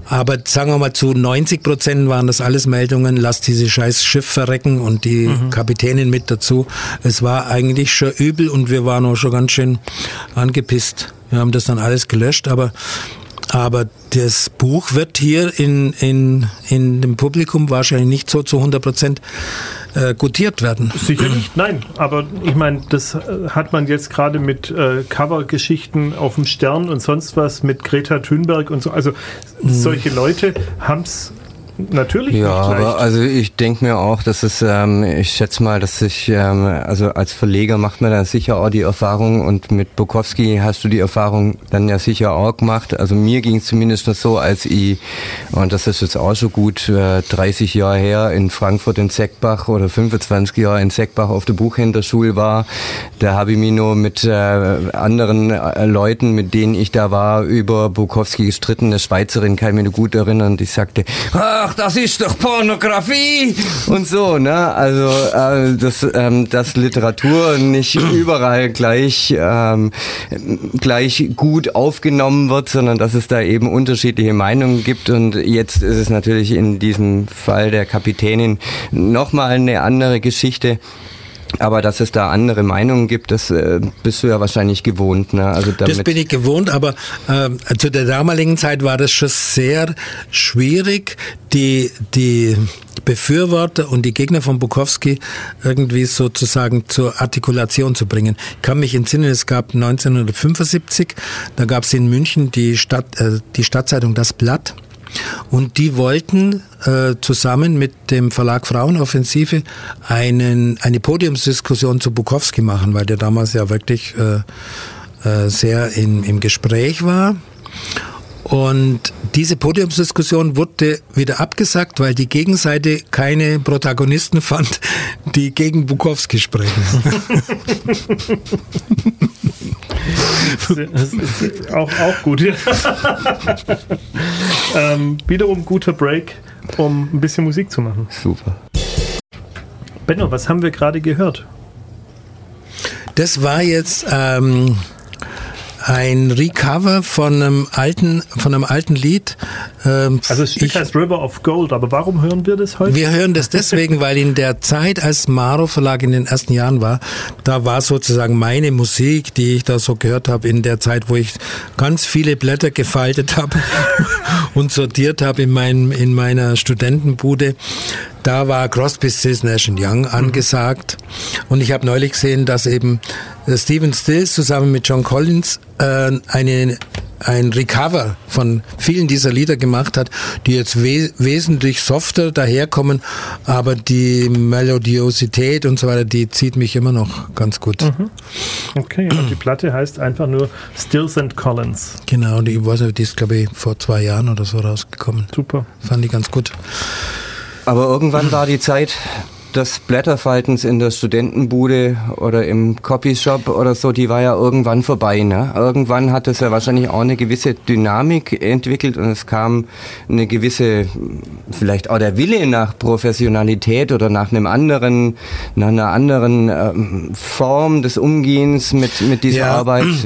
Aber sagen wir mal, zu 90 Prozent waren das alles Meldungen, lass dieses scheiß Schiff verrecken und die mhm. Kapitänin mit dazu. Es war eigentlich schon übel und wir waren auch schon ganz schön angepisst. Wir haben das dann alles gelöscht, aber aber das Buch wird hier in, in, in dem Publikum wahrscheinlich nicht so zu 100 Prozent äh, gutiert werden. Sicher nicht, nein. Aber ich meine, das äh, hat man jetzt gerade mit äh, Covergeschichten auf dem Stern und sonst was mit Greta Thunberg und so. Also mhm. solche Leute haben es natürlich ja, aber also ich denke mir auch, dass es, ähm, ich schätze mal, dass ich, ähm, also als Verleger macht man da sicher auch die Erfahrung und mit Bukowski hast du die Erfahrung dann ja sicher auch gemacht. Also mir ging es zumindest noch so, als ich, und das ist jetzt auch schon gut äh, 30 Jahre her, in Frankfurt in Seckbach oder 25 Jahre in Seckbach auf der Buchhändlerschule war, da habe ich mich nur mit äh, anderen äh, Leuten, mit denen ich da war, über Bukowski gestritten. Eine Schweizerin kann ich mich noch gut erinnern, die sagte, ah, ach, das ist doch Pornografie und so, ne? Also, äh, dass, ähm, dass Literatur nicht [clears throat] überall gleich, ähm, gleich gut aufgenommen wird, sondern dass es da eben unterschiedliche Meinungen gibt. Und jetzt ist es natürlich in diesem Fall der Kapitänin nochmal eine andere Geschichte. Aber dass es da andere Meinungen gibt, das äh, bist du ja wahrscheinlich gewohnt. Ne? Also damit das bin ich gewohnt, aber äh, zu der damaligen Zeit war das schon sehr schwierig, die, die Befürworter und die Gegner von Bukowski irgendwie sozusagen zur Artikulation zu bringen. Ich kann mich entsinnen, es gab 1975, da gab es in München die, Stadt, äh, die Stadtzeitung Das Blatt. Und die wollten äh, zusammen mit dem Verlag Frauenoffensive einen, eine Podiumsdiskussion zu Bukowski machen, weil der damals ja wirklich äh, äh, sehr in, im Gespräch war. Und diese Podiumsdiskussion wurde wieder abgesagt, weil die Gegenseite keine Protagonisten fand, die gegen Bukowski sprechen. auch, auch gut. ähm, wiederum guter Break, um ein bisschen Musik zu machen. Super. Benno, was haben wir gerade gehört? Das war jetzt ähm, ein Recover von einem alten, von einem alten Lied. Ähm, also das Stück ich, heißt River of Gold, aber warum hören wir das heute? Wir hören das deswegen, weil in der Zeit, als Maro Verlag in den ersten Jahren war, da war sozusagen meine Musik, die ich da so gehört habe, in der Zeit, wo ich ganz viele Blätter gefaltet habe [laughs] und sortiert habe in, meinem, in meiner Studentenbude. Da war Crosby, Stills, Nash Young angesagt. Und ich habe neulich gesehen, dass eben Stephen Stills zusammen mit John Collins äh, eine ein Recover von vielen dieser Lieder gemacht hat, die jetzt we wesentlich softer daherkommen, aber die Melodiosität und so weiter, die zieht mich immer noch ganz gut. Mhm. Okay, und die Platte heißt einfach nur Stills and Collins. Genau, die, die ist glaube ich vor zwei Jahren oder so rausgekommen. Super. Fand ich ganz gut. Aber irgendwann war die Zeit des Blätterfaltens in der Studentenbude oder im Copyshop oder so, die war ja irgendwann vorbei. Ne? Irgendwann hat es ja wahrscheinlich auch eine gewisse Dynamik entwickelt und es kam eine gewisse, vielleicht auch der Wille nach Professionalität oder nach einem anderen, nach einer anderen ähm, Form des Umgehens mit, mit dieser ja. Arbeit. [clears throat]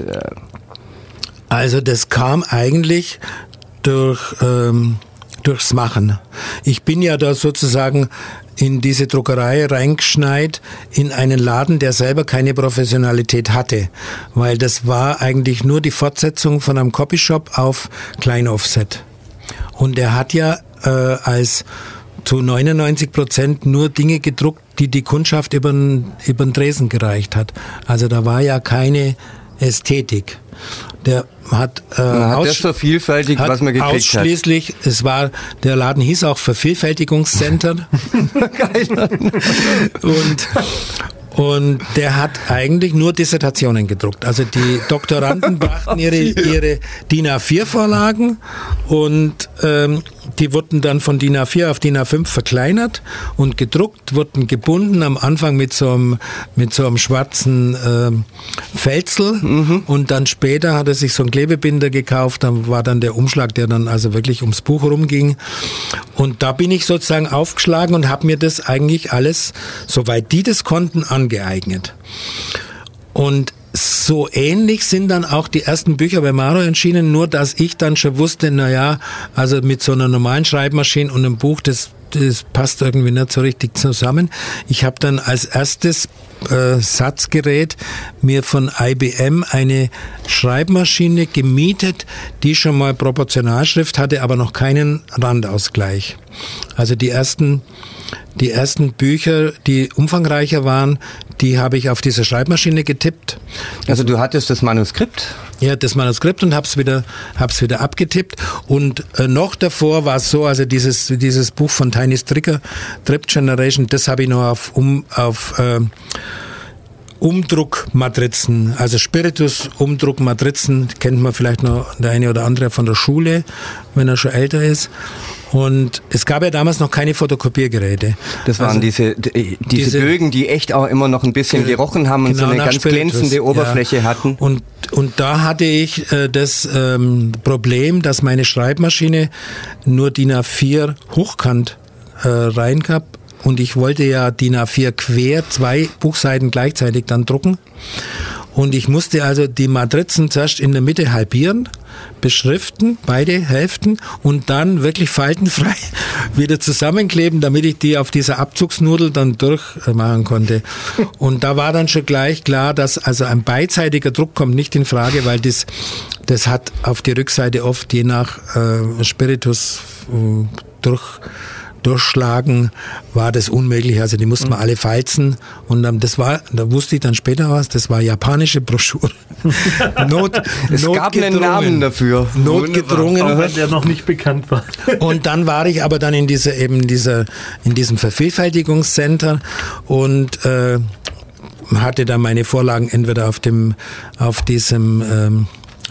Also das kam eigentlich durch ähm, durchs Machen. Ich bin ja da sozusagen in diese Druckerei reingeschneit, in einen Laden, der selber keine Professionalität hatte, weil das war eigentlich nur die Fortsetzung von einem Copyshop auf Kleinoffset. Und er hat ja äh, als zu 99 Prozent nur Dinge gedruckt, die die Kundschaft über den, Tresen gereicht hat. Also da war ja keine Ästhetik. Der hat, äh, man hat das vervielfältigt, was man gekriegt ausschließlich, hat. es war, der Laden hieß auch Vervielfältigungscenter. [laughs] Geil. und, und der hat eigentlich nur Dissertationen gedruckt. Also die Doktoranden brachten ihre, [laughs] ihre DIN A4-Vorlagen und ähm, die wurden dann von DIN A4 auf DIN A5 verkleinert und gedruckt, wurden gebunden, am Anfang mit so einem, mit so einem schwarzen äh, Felzel mhm. und dann später hat er sich so einen Klebebinder gekauft, dann war dann der Umschlag, der dann also wirklich ums Buch rumging und da bin ich sozusagen aufgeschlagen und habe mir das eigentlich alles, soweit die das konnten, angeeignet. Und so ähnlich sind dann auch die ersten Bücher bei Maro entschieden, nur dass ich dann schon wusste, na ja, also mit so einer normalen Schreibmaschine und einem Buch, das, das passt irgendwie nicht so richtig zusammen. Ich habe dann als erstes äh, Satzgerät mir von IBM eine Schreibmaschine gemietet, die schon mal Proportionalschrift hatte, aber noch keinen Randausgleich. Also die ersten die ersten Bücher, die umfangreicher waren, die habe ich auf dieser Schreibmaschine getippt. Also du hattest das Manuskript? Ja, das Manuskript und hab's wieder, hab's wieder abgetippt. Und äh, noch davor war es so, also dieses, dieses Buch von Tiny Stricker, Trip Generation, das habe ich noch auf, um, auf äh, Umdruckmatrizen, also Spiritus-Umdruckmatrizen, kennt man vielleicht noch der eine oder andere von der Schule, wenn er schon älter ist. Und es gab ja damals noch keine Fotokopiergeräte. Das waren also diese, diese, diese, Bögen, die echt auch immer noch ein bisschen gerochen haben und genau, so eine ganz glänzende Oberfläche ja. hatten. Und, und da hatte ich äh, das ähm, Problem, dass meine Schreibmaschine nur DIN A4 hochkant äh, rein gab und ich wollte ja DIN A4 quer zwei Buchseiten gleichzeitig dann drucken. Und ich musste also die Matrizen zuerst in der Mitte halbieren, beschriften, beide Hälften und dann wirklich faltenfrei [laughs] wieder zusammenkleben, damit ich die auf dieser Abzugsnudel dann durchmachen konnte. Und da war dann schon gleich klar, dass also ein beidseitiger Druck kommt nicht in Frage, weil das, das hat auf die Rückseite oft je nach äh, Spiritus äh, durch durchschlagen, war das unmöglich. Also die mussten mhm. wir alle falzen. Und ähm, das war, da wusste ich dann später was, das war japanische Broschüre. [laughs] Not, es gab einen Namen dafür. Notgedrungen. Auch wenn der noch nicht bekannt war. [laughs] und dann war ich aber dann in dieser, eben dieser, in diesem Vervielfältigungscenter und äh, hatte dann meine Vorlagen entweder auf dem, auf diesem ähm,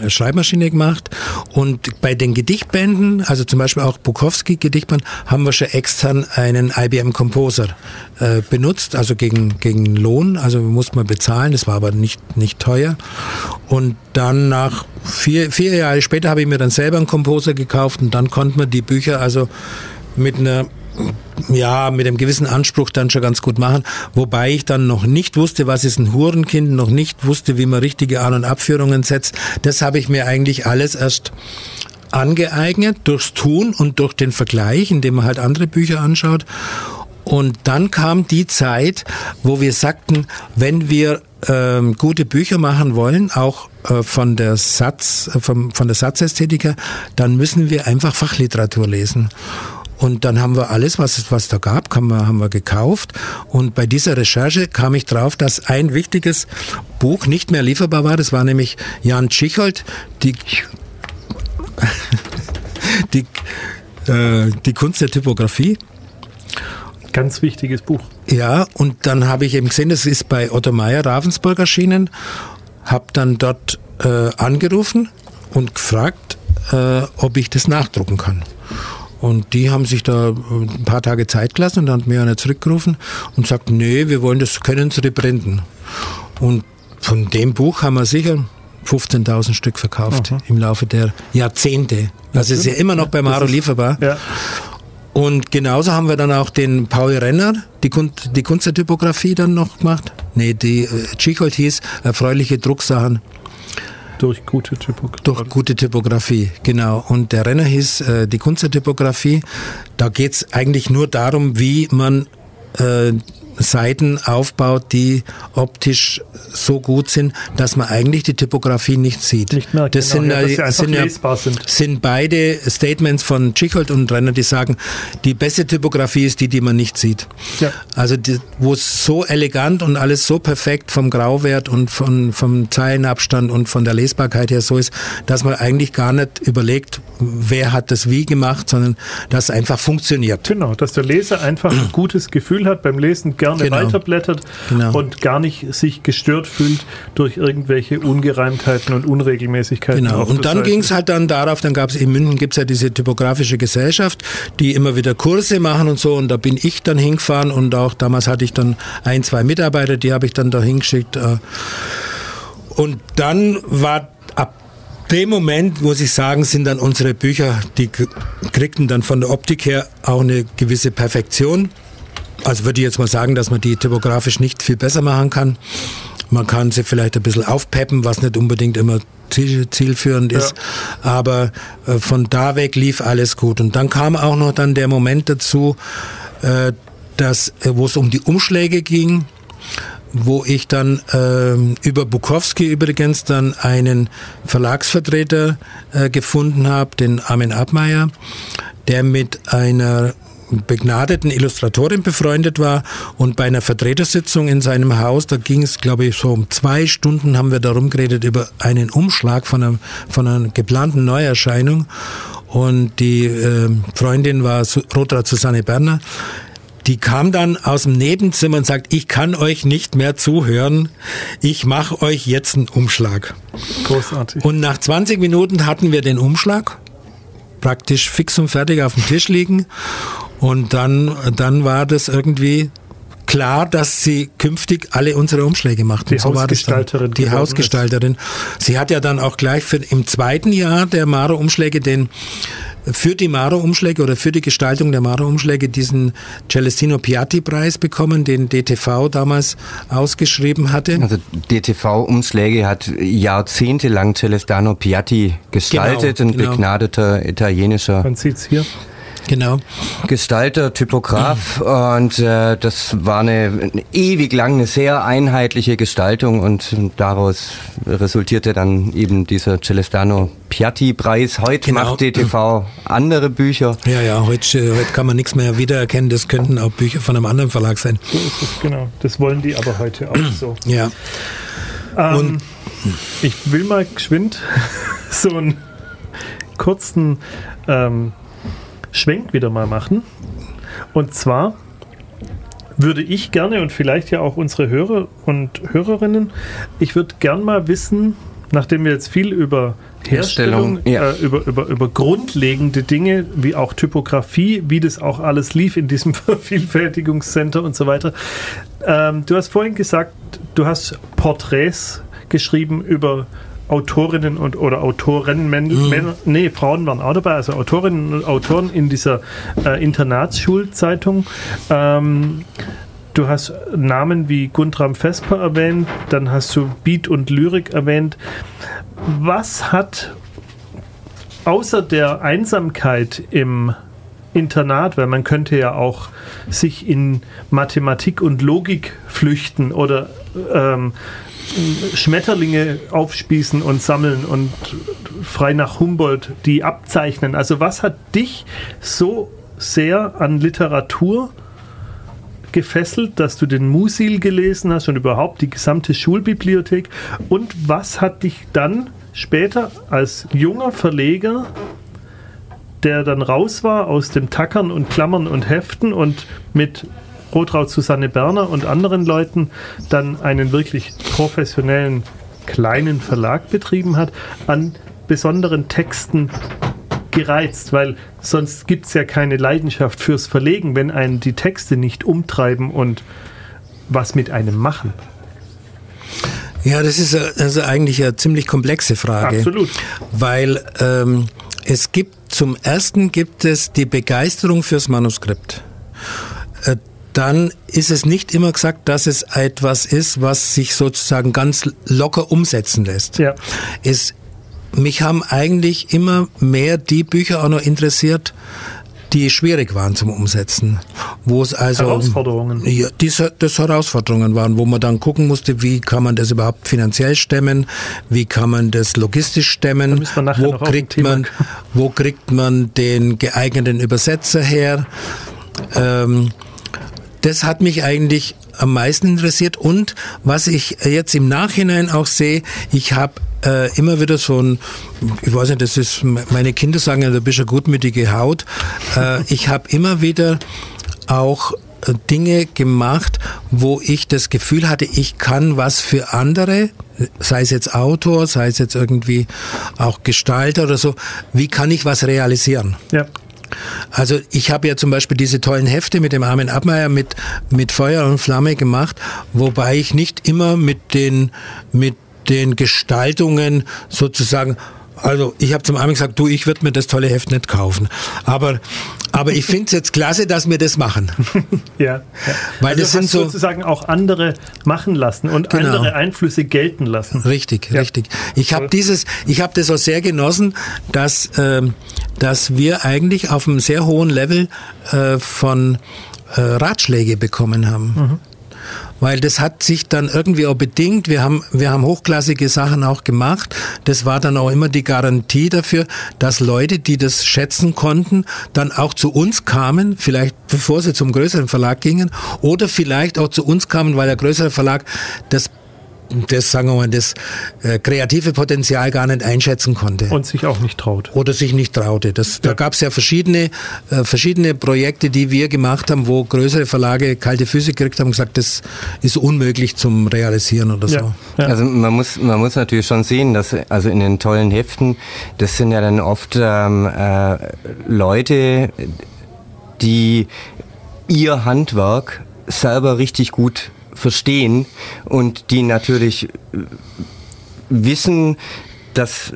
Schreibmaschine gemacht. Und bei den Gedichtbänden, also zum Beispiel auch Bukowski Gedichtband, haben wir schon extern einen IBM Composer äh, benutzt, also gegen, gegen Lohn, also muss man bezahlen, das war aber nicht, nicht teuer. Und dann nach vier, vier Jahre später habe ich mir dann selber einen Composer gekauft und dann konnte man die Bücher also mit einer ja, mit einem gewissen Anspruch dann schon ganz gut machen. Wobei ich dann noch nicht wusste, was ist ein Hurenkind, noch nicht wusste, wie man richtige An- und Abführungen setzt. Das habe ich mir eigentlich alles erst angeeignet durchs Tun und durch den Vergleich, indem man halt andere Bücher anschaut. Und dann kam die Zeit, wo wir sagten, wenn wir ähm, gute Bücher machen wollen, auch äh, von der Satz, äh, vom, von der Satzästhetiker, dann müssen wir einfach Fachliteratur lesen. Und dann haben wir alles, was es was da gab, haben wir, haben wir gekauft. Und bei dieser Recherche kam ich drauf, dass ein wichtiges Buch nicht mehr lieferbar war. Das war nämlich Jan Tschicholt, die [laughs] die, äh, die Kunst der Typografie. Ganz wichtiges Buch. Ja, und dann habe ich eben gesehen, das ist bei Otto Meyer Ravensburg erschienen, habe dann dort äh, angerufen und gefragt, äh, ob ich das nachdrucken kann. Und die haben sich da ein paar Tage Zeit gelassen und dann hat mir einer zurückgerufen und sagt, nee, wir wollen das, können Sie reprinten. Und von dem Buch haben wir sicher 15.000 Stück verkauft Aha. im Laufe der Jahrzehnte. Das ist ja immer noch bei Maro lieferbar. Ja. Und genauso haben wir dann auch den Paul Renner, die, Kunst, die Kunst der Typografie dann noch gemacht. Nee, die äh, Chicholt hieß Erfreuliche Drucksachen. Durch gute Typografie. Durch gute Typografie, genau. Und der Renner hieß äh, die Kunst der Typografie. Da geht es eigentlich nur darum, wie man äh, Seiten aufbaut, die optisch so gut sind, dass man eigentlich die Typografie nicht sieht. Nicht mehr, das genau, sind, ja, sind, ja, sind. sind beide Statements von Chicholt und Renner, die sagen, die beste Typografie ist die, die man nicht sieht. Ja. Also wo es so elegant und alles so perfekt vom Grauwert und von, vom Zeilenabstand und von der Lesbarkeit her so ist, dass man eigentlich gar nicht überlegt, wer hat das wie gemacht, sondern dass es einfach funktioniert. Genau, dass der Leser einfach ein gutes Gefühl hat beim Lesen, gerne genau. weiterblättert genau. und gar nicht sich gestört fühlt durch irgendwelche Ungereimtheiten und Unregelmäßigkeiten. Genau. Und dann ging es halt dann darauf, dann gab es in München gibt es ja diese typografische Gesellschaft, die immer wieder Kurse machen und so und da bin ich dann hingefahren und auch damals hatte ich dann ein, zwei Mitarbeiter, die habe ich dann da hingeschickt. Äh. Und dann war ab dem Moment, muss ich sagen, sind dann unsere Bücher, die kriegten dann von der Optik her auch eine gewisse Perfektion. Also würde ich jetzt mal sagen, dass man die typografisch nicht viel besser machen kann. Man kann sie vielleicht ein bisschen aufpeppen, was nicht unbedingt immer zielführend ist. Ja. Aber äh, von da weg lief alles gut. Und dann kam auch noch dann der Moment dazu, äh, dass, äh, wo es um die Umschläge ging, wo ich dann äh, über Bukowski übrigens dann einen Verlagsvertreter äh, gefunden habe, den Armin Abmeier, der mit einer begnadeten Illustratorin befreundet war und bei einer Vertretersitzung in seinem Haus, da ging es, glaube ich, so um zwei Stunden haben wir darum geredet über einen Umschlag von einer, von einer geplanten Neuerscheinung und die äh, Freundin war Rotra Susanne Berner. Die kam dann aus dem Nebenzimmer und sagt, ich kann euch nicht mehr zuhören, ich mache euch jetzt einen Umschlag. Großartig. Und nach 20 Minuten hatten wir den Umschlag praktisch fix und fertig auf dem Tisch liegen. Und dann, dann war das irgendwie klar, dass sie künftig alle unsere Umschläge macht. Die so Hausgestalterin. Die Hausgestalterin. Sie hat ja dann auch gleich für, im zweiten Jahr der Maro-Umschläge den für die Maro-Umschläge oder für die Gestaltung der Maro-Umschläge diesen Celestino Piatti-Preis bekommen, den DTV damals ausgeschrieben hatte. Also DTV-Umschläge hat jahrzehntelang Celestano Piatti gestaltet, genau, ein genau. begnadeter italienischer. Man sieht's hier. Genau. Gestalter, Typograf und äh, das war eine, eine, ewig lang eine sehr einheitliche Gestaltung und daraus resultierte dann eben dieser Celestano Piatti Preis. Heute genau. macht DTV andere Bücher. Ja, ja, heute, heute kann man nichts mehr wiedererkennen. Das könnten auch Bücher von einem anderen Verlag sein. So ist es, genau. Das wollen die aber heute auch so. Ja. Ähm, und ich will mal geschwind [laughs] so einen kurzen ähm, Schwenk wieder mal machen. Und zwar würde ich gerne und vielleicht ja auch unsere Hörer und Hörerinnen, ich würde gern mal wissen, nachdem wir jetzt viel über Herstellung, Herstellung ja. äh, über, über, über grundlegende Dinge, wie auch Typografie, wie das auch alles lief in diesem [laughs] Vervielfältigungscenter und so weiter. Ähm, du hast vorhin gesagt, du hast Porträts geschrieben über Autorinnen und oder Autoren, Männer, mhm. Nee, Frauen waren auch dabei, also Autorinnen und Autoren in dieser äh, Internatsschulzeitung. Ähm, du hast Namen wie Guntram Vesper erwähnt, dann hast du Beat und Lyrik erwähnt. Was hat außer der Einsamkeit im Internat, weil man könnte ja auch sich in Mathematik und Logik flüchten oder ähm, Schmetterlinge aufspießen und sammeln und frei nach Humboldt die abzeichnen. Also was hat dich so sehr an Literatur gefesselt, dass du den Musil gelesen hast und überhaupt die gesamte Schulbibliothek? Und was hat dich dann später als junger Verleger, der dann raus war aus dem Tackern und Klammern und Heften und mit Rotraut Susanne Berner und anderen Leuten dann einen wirklich professionellen kleinen Verlag betrieben hat, an besonderen Texten gereizt, weil sonst gibt es ja keine Leidenschaft fürs Verlegen, wenn einen die Texte nicht umtreiben und was mit einem machen. Ja, das ist also eigentlich eine ziemlich komplexe Frage. Absolut. Weil ähm, es gibt, zum ersten gibt es die Begeisterung fürs Manuskript. Dann ist es nicht immer gesagt, dass es etwas ist, was sich sozusagen ganz locker umsetzen lässt. Ja. Es, mich haben eigentlich immer mehr die Bücher auch noch interessiert, die schwierig waren zum Umsetzen. Wo es also Herausforderungen. Ja, die, das Herausforderungen waren, wo man dann gucken musste, wie kann man das überhaupt finanziell stemmen, wie kann man das logistisch stemmen, wo kriegt man, wo kriegt man den geeigneten Übersetzer her. Ähm, das hat mich eigentlich am meisten interessiert und was ich jetzt im Nachhinein auch sehe, ich habe äh, immer wieder so ein, ich weiß nicht, das ist, meine Kinder sagen ja, du bist eine gutmütige Haut. Äh, ich habe immer wieder auch äh, Dinge gemacht, wo ich das Gefühl hatte, ich kann was für andere, sei es jetzt Autor, sei es jetzt irgendwie auch Gestalter oder so, wie kann ich was realisieren? Ja. Also ich habe ja zum Beispiel diese tollen Hefte mit dem Armin Abmeier mit, mit Feuer und Flamme gemacht, wobei ich nicht immer mit den, mit den Gestaltungen sozusagen also ich habe zum Armin gesagt, du, ich würde mir das tolle Heft nicht kaufen. Aber, aber ich finde es jetzt klasse, dass wir das machen. ja, [laughs] ja. Weil also das sind so sozusagen auch andere machen lassen und genau. andere Einflüsse gelten lassen. Richtig, ja. richtig. Ich habe dieses, ich habe das auch sehr genossen, dass, ähm, dass wir eigentlich auf einem sehr hohen Level äh, von äh, Ratschläge bekommen haben. Mhm weil das hat sich dann irgendwie auch bedingt. Wir haben, wir haben hochklassige Sachen auch gemacht. Das war dann auch immer die Garantie dafür, dass Leute, die das schätzen konnten, dann auch zu uns kamen, vielleicht bevor sie zum größeren Verlag gingen, oder vielleicht auch zu uns kamen, weil der größere Verlag das das, sagen wir mal, das äh, kreative Potenzial gar nicht einschätzen konnte. Und sich auch nicht traut. Oder sich nicht traute. Das, ja. Da gab es ja verschiedene, äh, verschiedene Projekte, die wir gemacht haben, wo größere Verlage kalte Füße gekriegt haben und gesagt, das ist unmöglich zum Realisieren oder ja. so. Ja. Also man muss, man muss natürlich schon sehen, dass also in den tollen Heften, das sind ja dann oft ähm, äh, Leute, die ihr Handwerk selber richtig gut verstehen und die natürlich äh, wissen, dass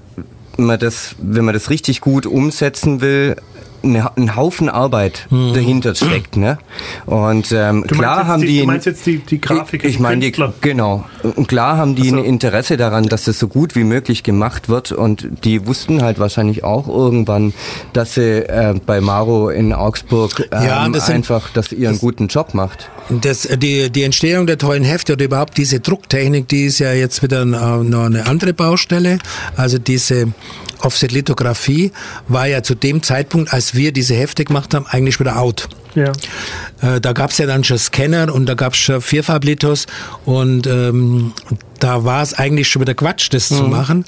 man das, wenn man das richtig gut umsetzen will, ein Haufen Arbeit mhm. dahinter steckt. Ne? Und ähm, klar haben die, die. Du meinst jetzt die, die Grafik? Ich, ich meine, genau. Und klar haben die so. ein Interesse daran, dass das so gut wie möglich gemacht wird. Und die wussten halt wahrscheinlich auch irgendwann, dass sie äh, bei Maro in Augsburg ähm, ja, das einfach, dass ihr einen guten Job macht. Das, die, die Entstehung der tollen Hefte oder überhaupt diese Drucktechnik, die ist ja jetzt wieder noch eine andere Baustelle. Also diese Offset-Lithografie war ja zu dem Zeitpunkt, als wir diese Hefte gemacht haben, eigentlich wieder out. Ja. Äh, da gab es ja dann schon Scanner und da gab es schon Vierfarblithos und ähm, da war es eigentlich schon wieder Quatsch, das mhm. zu machen.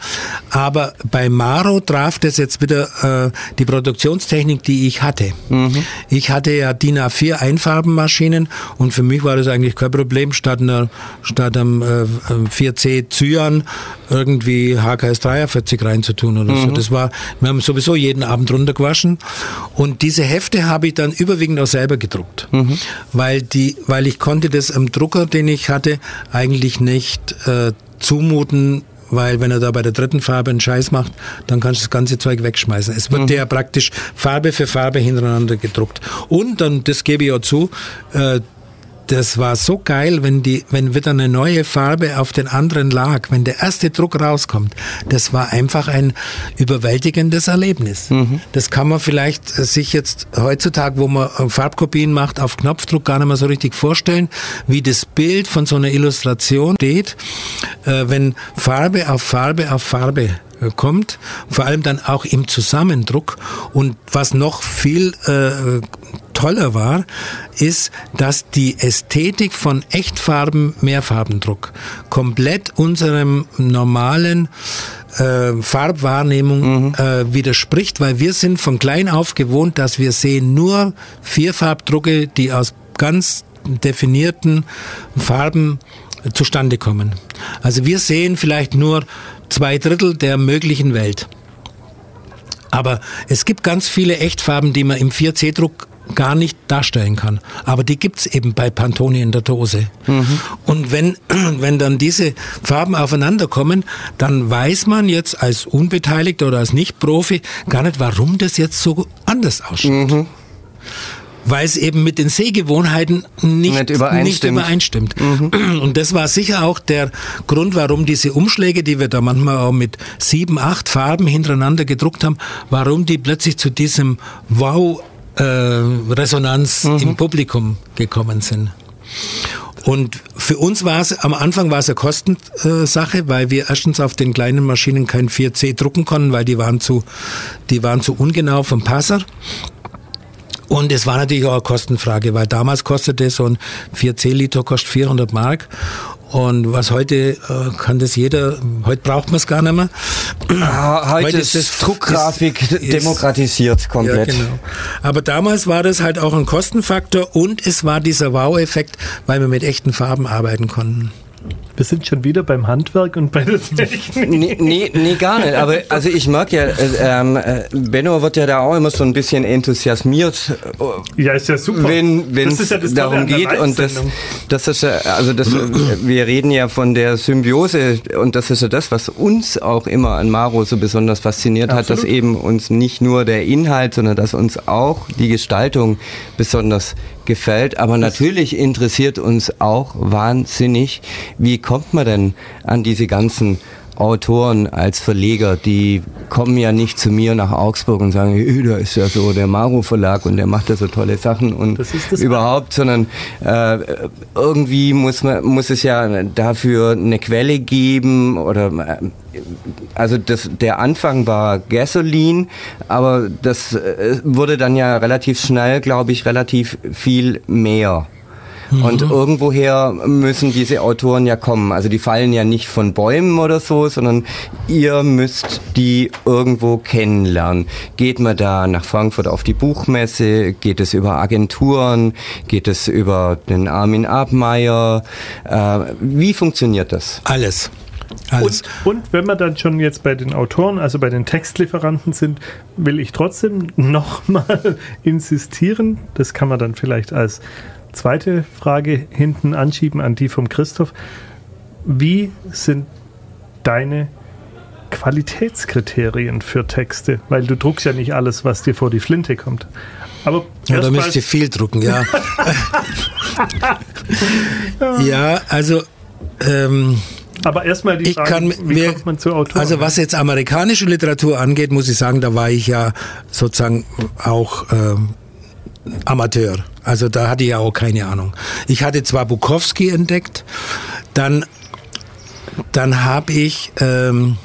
Aber bei Maro traf das jetzt wieder äh, die Produktionstechnik, die ich hatte. Mhm. Ich hatte ja DIN A4 Einfarbenmaschinen und für mich war das eigentlich kein Problem, statt, einer, statt einem äh, 4C Cyan irgendwie HKS 43 reinzutun oder mhm. so. Das war, wir haben sowieso jeden Abend runtergewaschen und diese Hefte habe ich dann überwiegend aus selber gedruckt, mhm. weil die, weil ich konnte das am Drucker, den ich hatte, eigentlich nicht äh, zumuten, weil wenn er da bei der dritten Farbe einen Scheiß macht, dann kannst du das ganze Zeug wegschmeißen. Es wird mhm. ja praktisch Farbe für Farbe hintereinander gedruckt. Und dann, das gebe ich auch zu, äh, das war so geil, wenn die, wenn wieder eine neue Farbe auf den anderen lag, wenn der erste Druck rauskommt. Das war einfach ein überwältigendes Erlebnis. Mhm. Das kann man vielleicht sich jetzt heutzutage, wo man Farbkopien macht, auf Knopfdruck gar nicht mehr so richtig vorstellen, wie das Bild von so einer Illustration steht, äh, wenn Farbe auf Farbe auf Farbe äh, kommt, vor allem dann auch im Zusammendruck. Und was noch viel äh, toller war, ist, dass die Ästhetik von Echtfarben Mehrfarbendruck komplett unserem normalen äh, Farbwahrnehmung mhm. äh, widerspricht, weil wir sind von klein auf gewohnt, dass wir sehen nur Vierfarbdrucke, die aus ganz definierten Farben zustande kommen. Also wir sehen vielleicht nur zwei Drittel der möglichen Welt. Aber es gibt ganz viele Echtfarben, die man im 4C-Druck gar nicht darstellen kann. Aber die gibt's eben bei Pantone in der Dose. Mhm. Und wenn, [clears throat] wenn dann diese Farben aufeinander kommen, dann weiß man jetzt als Unbeteiligter oder als Nicht-Profi gar nicht, warum das jetzt so anders ausschaut. Mhm weil es eben mit den Sehgewohnheiten nicht, nicht übereinstimmt. Nicht übereinstimmt. Mhm. Und das war sicher auch der Grund, warum diese Umschläge, die wir da manchmal auch mit sieben, acht Farben hintereinander gedruckt haben, warum die plötzlich zu diesem Wow äh, Resonanz mhm. im Publikum gekommen sind. Und für uns war es, am Anfang war es eine Kostensache, weil wir erstens auf den kleinen Maschinen kein 4C drucken konnten, weil die waren zu, die waren zu ungenau vom Passer. Und es war natürlich auch eine Kostenfrage, weil damals kostete so ein 4C-Liter kostet 400 Mark und was heute äh, kann das jeder, heute braucht man es gar nicht mehr. Heute, heute, ist das Druckgrafik ist, demokratisiert komplett. Ja, genau. Aber damals war das halt auch ein Kostenfaktor und es war dieser Wow-Effekt, weil wir mit echten Farben arbeiten konnten. Wir sind schon wieder beim Handwerk und bei der Technik. Nee, nee, nee gar nicht. Aber also ich mag ja, äh, ähm, äh, Benno wird ja da auch immer so ein bisschen enthusiasmiert. Äh, ja, ist ja super. Wenn es ja darum geht. Und das, das ist ja, also das, wir reden ja von der Symbiose und das ist ja das, was uns auch immer an Maro so besonders fasziniert Absolut. hat, dass eben uns nicht nur der Inhalt, sondern dass uns auch die Gestaltung besonders gefällt. Aber natürlich interessiert uns auch wahnsinnig, wie kommt man denn an diese ganzen Autoren als Verleger, die kommen ja nicht zu mir nach Augsburg und sagen, hey, da ist ja so der Maro Verlag und der macht ja so tolle Sachen und das das überhaupt, sondern äh, irgendwie muss man muss es ja dafür eine Quelle geben oder äh, also das, der Anfang war Gasoline, aber das äh, wurde dann ja relativ schnell, glaube ich, relativ viel mehr. Mhm. Und irgendwoher müssen diese Autoren ja kommen. Also die fallen ja nicht von Bäumen oder so, sondern ihr müsst die irgendwo kennenlernen. Geht man da nach Frankfurt auf die Buchmesse? Geht es über Agenturen? Geht es über den Armin Abmeier? Äh, wie funktioniert das? Alles. Alles. Und, und, wenn wir dann schon jetzt bei den Autoren, also bei den Textlieferanten sind, will ich trotzdem nochmal [laughs] insistieren, das kann man dann vielleicht als zweite Frage hinten anschieben an die vom Christoph. Wie sind deine Qualitätskriterien für Texte? Weil du druckst ja nicht alles, was dir vor die Flinte kommt. Aber ja, da müsst ihr viel drucken, ja. [laughs] ja, also ähm, aber erstmal die Frage, kann, wie wir, kommt man zu Autoren? Also was jetzt amerikanische Literatur angeht, muss ich sagen, da war ich ja sozusagen auch ähm, Amateur. Also da hatte ich ja auch keine Ahnung. Ich hatte zwar Bukowski entdeckt, dann, dann habe ich ähm,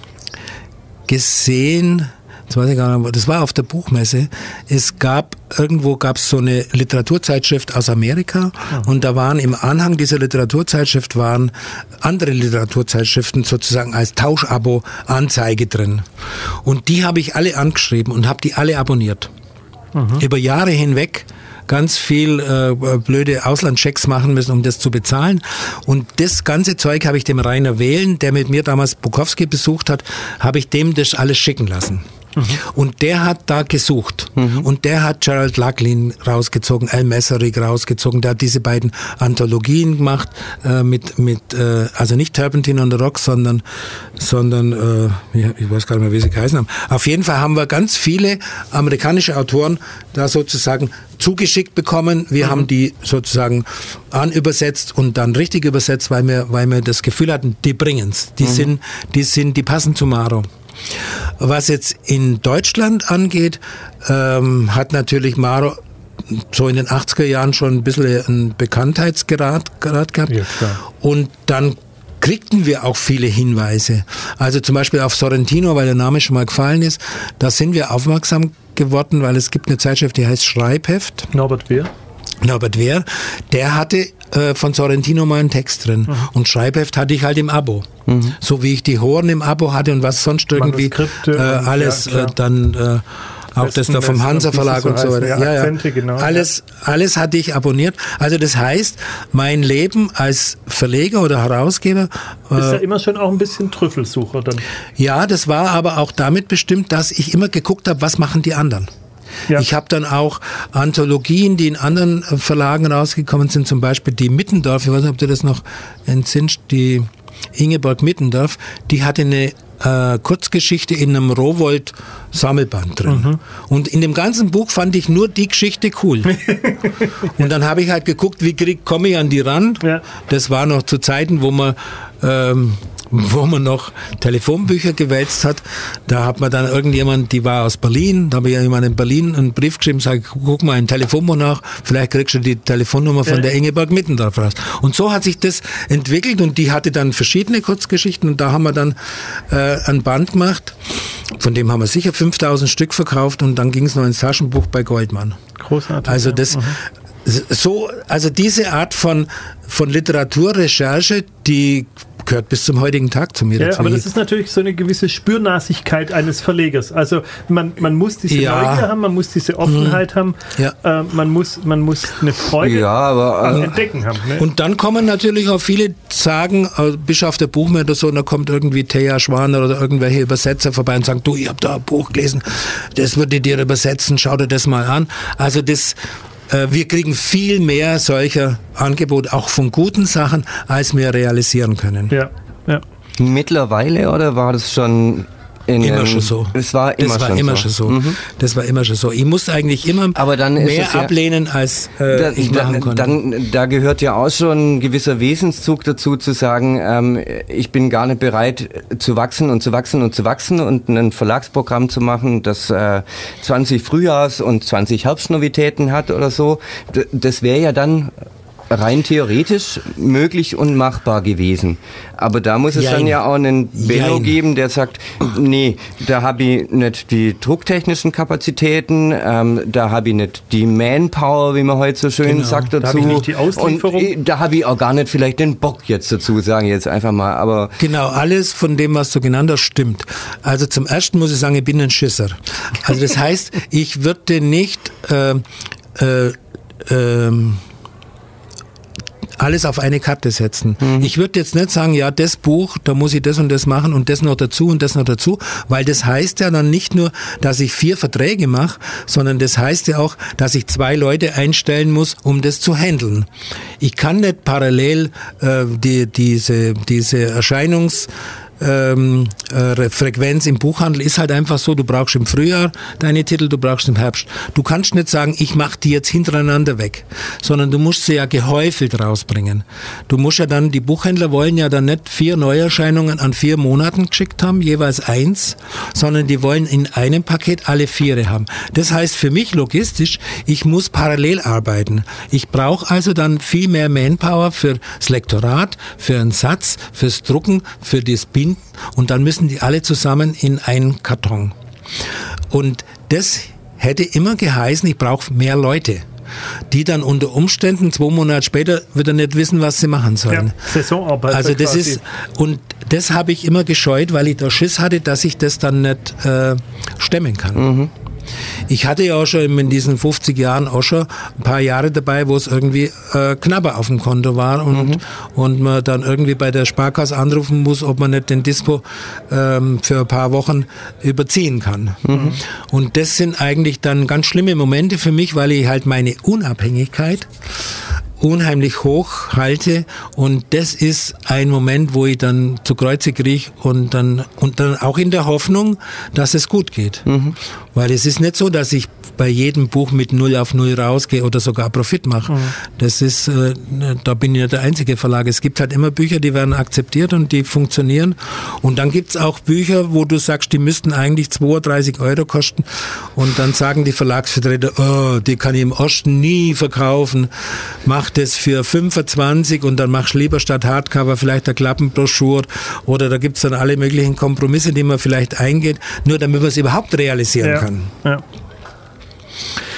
gesehen, das weiß ich gar nicht, das war auf der Buchmesse. Es gab, irgendwo gab es so eine Literaturzeitschrift aus Amerika ja. und da waren im Anhang dieser Literaturzeitschrift waren andere Literaturzeitschriften sozusagen als Tauschabo Anzeige drin. Und die habe ich alle angeschrieben und habe die alle abonniert. Mhm. Über Jahre hinweg ganz viel äh, blöde Auslandchecks machen müssen, um das zu bezahlen. Und das ganze Zeug habe ich dem Rainer Wählen, der mit mir damals Bukowski besucht hat, habe ich dem das alles schicken lassen. Mhm. Und der hat da gesucht. Mhm. Und der hat Gerald Lacklin rausgezogen, Al Messerig rausgezogen. Der hat diese beiden Anthologien gemacht, äh, mit, mit äh, also nicht Turpentine on the Rock, sondern, sondern äh, ich weiß gar nicht mehr, wie sie geheißen haben. Auf jeden Fall haben wir ganz viele amerikanische Autoren da sozusagen zugeschickt bekommen. Wir mhm. haben die sozusagen anübersetzt und dann richtig übersetzt, weil wir, weil wir das Gefühl hatten, die bringen's. Die mhm. sind, die sind, die passen zu Maro. Was jetzt in Deutschland angeht, ähm, hat natürlich Maro so in den 80er Jahren schon ein bisschen einen Bekanntheitsgrad gehabt. Ja, und dann kriegten wir auch viele Hinweise. Also zum Beispiel auf Sorrentino, weil der Name schon mal gefallen ist, da sind wir aufmerksam geworden, weil es gibt eine Zeitschrift, die heißt Schreibheft. Norbert Wehr. Norbert Wehr, der hatte äh, von Sorrentino mal einen Text drin. Mhm. Und Schreibheft hatte ich halt im Abo. Mhm. So wie ich die Horen im Abo hatte und was sonst irgendwie äh, alles ja, äh, dann äh, auch das da vom Hansa Verlag und so weiter. Ja, ja, genau, alles, alles hatte ich abonniert. Also das heißt, mein Leben als Verleger oder Herausgeber. Ist ja äh, immer schon auch ein bisschen Trüffelsucher dann. Ja, das war aber auch damit bestimmt, dass ich immer geguckt habe, was machen die anderen. Ja. Ich habe dann auch Anthologien, die in anderen Verlagen rausgekommen sind, zum Beispiel die Mittendorf, ich weiß nicht, ob du das noch entsinnt, die Ingeborg Mittendorf, die hatte eine äh, Kurzgeschichte in einem Rowold Sammelband drin. Mhm. Und in dem ganzen Buch fand ich nur die Geschichte cool. [laughs] und dann habe ich halt geguckt, wie komme ich an die ran. Ja. Das war noch zu Zeiten, wo man ähm, wo man noch Telefonbücher gewälzt hat. Da hat man dann irgendjemand, die war aus Berlin, da habe ich jemand in Berlin einen Brief geschrieben, sage, guck mal ein Telefonbuch nach, vielleicht kriegst du die Telefonnummer von ja. der Ingeborg Mittendorf raus. Und so hat sich das entwickelt und die hatte dann verschiedene Kurzgeschichten und da haben wir dann äh, ein Band gemacht, von dem haben wir sicher 5000 Stück verkauft und dann ging es noch ins Taschenbuch bei Goldmann. Großartig. Also das, mhm. so, also diese Art von, von Literaturrecherche, die gehört bis zum heutigen Tag zu mir ja, dazu. Aber das ist natürlich so eine gewisse Spürnasigkeit eines Verlegers. Also man, man muss diese ja. Neugier haben, man muss diese Offenheit mhm. haben, ja. äh, man, muss, man muss eine Freude ja, aber, am äh, Entdecken haben. Ne? Und dann kommen natürlich auch viele sagen, äh, Bischof der Buchmesse oder so, und da kommt irgendwie Thea Schwaner oder irgendwelche Übersetzer vorbei und sagen, du, ich habe da ein Buch gelesen, das würde ich dir übersetzen, schau dir das mal an. Also das wir kriegen viel mehr solcher Angebote, auch von guten Sachen, als wir realisieren können. Ja, ja. Mittlerweile oder war das schon in, immer schon so. Es war immer, das war schon, immer so. schon so. Mhm. Das war immer schon so. Ich musste eigentlich immer mehr ja, ablehnen, als äh, da, ich machen konnte. Dann, da gehört ja auch schon ein gewisser Wesenszug dazu, zu sagen, ähm, ich bin gar nicht bereit zu wachsen und zu wachsen und zu wachsen und ein Verlagsprogramm zu machen, das äh, 20 Frühjahrs- und 20 Herbstnovitäten hat oder so. D das wäre ja dann rein theoretisch möglich und machbar gewesen. Aber da muss es Jein. dann ja auch einen Benno Jein. geben, der sagt, nee, da habe ich nicht die drucktechnischen Kapazitäten, ähm, da habe ich nicht die Manpower, wie man heute so schön genau. sagt dazu. Da ich nicht die Auslieferung. Und da habe ich auch gar nicht vielleicht den Bock jetzt dazu, sagen jetzt einfach mal. Aber genau, alles von dem, was du genannt hast, stimmt. Also zum ersten muss ich sagen, ich bin ein Schisser. Also das heißt, ich würde nicht äh, äh, ähm, alles auf eine Karte setzen. Mhm. Ich würde jetzt nicht sagen, ja, das Buch, da muss ich das und das machen und das noch dazu und das noch dazu, weil das heißt ja dann nicht nur, dass ich vier Verträge mache, sondern das heißt ja auch, dass ich zwei Leute einstellen muss, um das zu handeln. Ich kann nicht parallel äh, die, diese, diese Erscheinungs ähm, äh, Frequenz im Buchhandel ist halt einfach so, du brauchst im Frühjahr deine Titel, du brauchst im Herbst. Du kannst nicht sagen, ich mache die jetzt hintereinander weg, sondern du musst sie ja gehäufelt rausbringen. Du musst ja dann, die Buchhändler wollen ja dann nicht vier Neuerscheinungen an vier Monaten geschickt haben, jeweils eins, sondern die wollen in einem Paket alle viere haben. Das heißt für mich logistisch, ich muss parallel arbeiten. Ich brauche also dann viel mehr Manpower fürs Lektorat, für einen Satz, fürs Drucken, für das Binden finden und dann müssen die alle zusammen in einen Karton. Und das hätte immer geheißen, ich brauche mehr Leute die dann unter Umständen zwei Monate später wieder nicht wissen, was sie machen sollen. Ja, Saisonarbeit. Also das quasi. ist und das habe ich immer gescheut, weil ich da Schiss hatte, dass ich das dann nicht äh, stemmen kann. Mhm. Ich hatte ja auch schon in diesen 50 Jahren auch schon ein paar Jahre dabei, wo es irgendwie äh, knapper auf dem Konto war und, mhm. und man dann irgendwie bei der Sparkasse anrufen muss, ob man nicht den Dispo ähm, für ein paar Wochen überziehen kann. Mhm. Und das sind eigentlich dann ganz schlimme Momente für mich, weil ich halt meine Unabhängigkeit unheimlich hoch halte und das ist ein Moment, wo ich dann zu Kreuze kriege und dann, und dann auch in der Hoffnung, dass es gut geht. Mhm. Weil es ist nicht so, dass ich bei jedem Buch mit Null auf Null rausgehe oder sogar Profit mache. Mhm. Das ist, äh, da bin ich ja der einzige Verlag. Es gibt halt immer Bücher, die werden akzeptiert und die funktionieren. Und dann gibt's auch Bücher, wo du sagst, die müssten eigentlich 32 Euro kosten. Und dann sagen die Verlagsvertreter, oh, die kann ich im Osten nie verkaufen. Mach das für 25 und dann machst du lieber statt Hardcover vielleicht eine Klappenbroschur oder da gibt es dann alle möglichen Kompromisse, die man vielleicht eingeht, nur damit man es überhaupt realisieren ja, kann. Ja.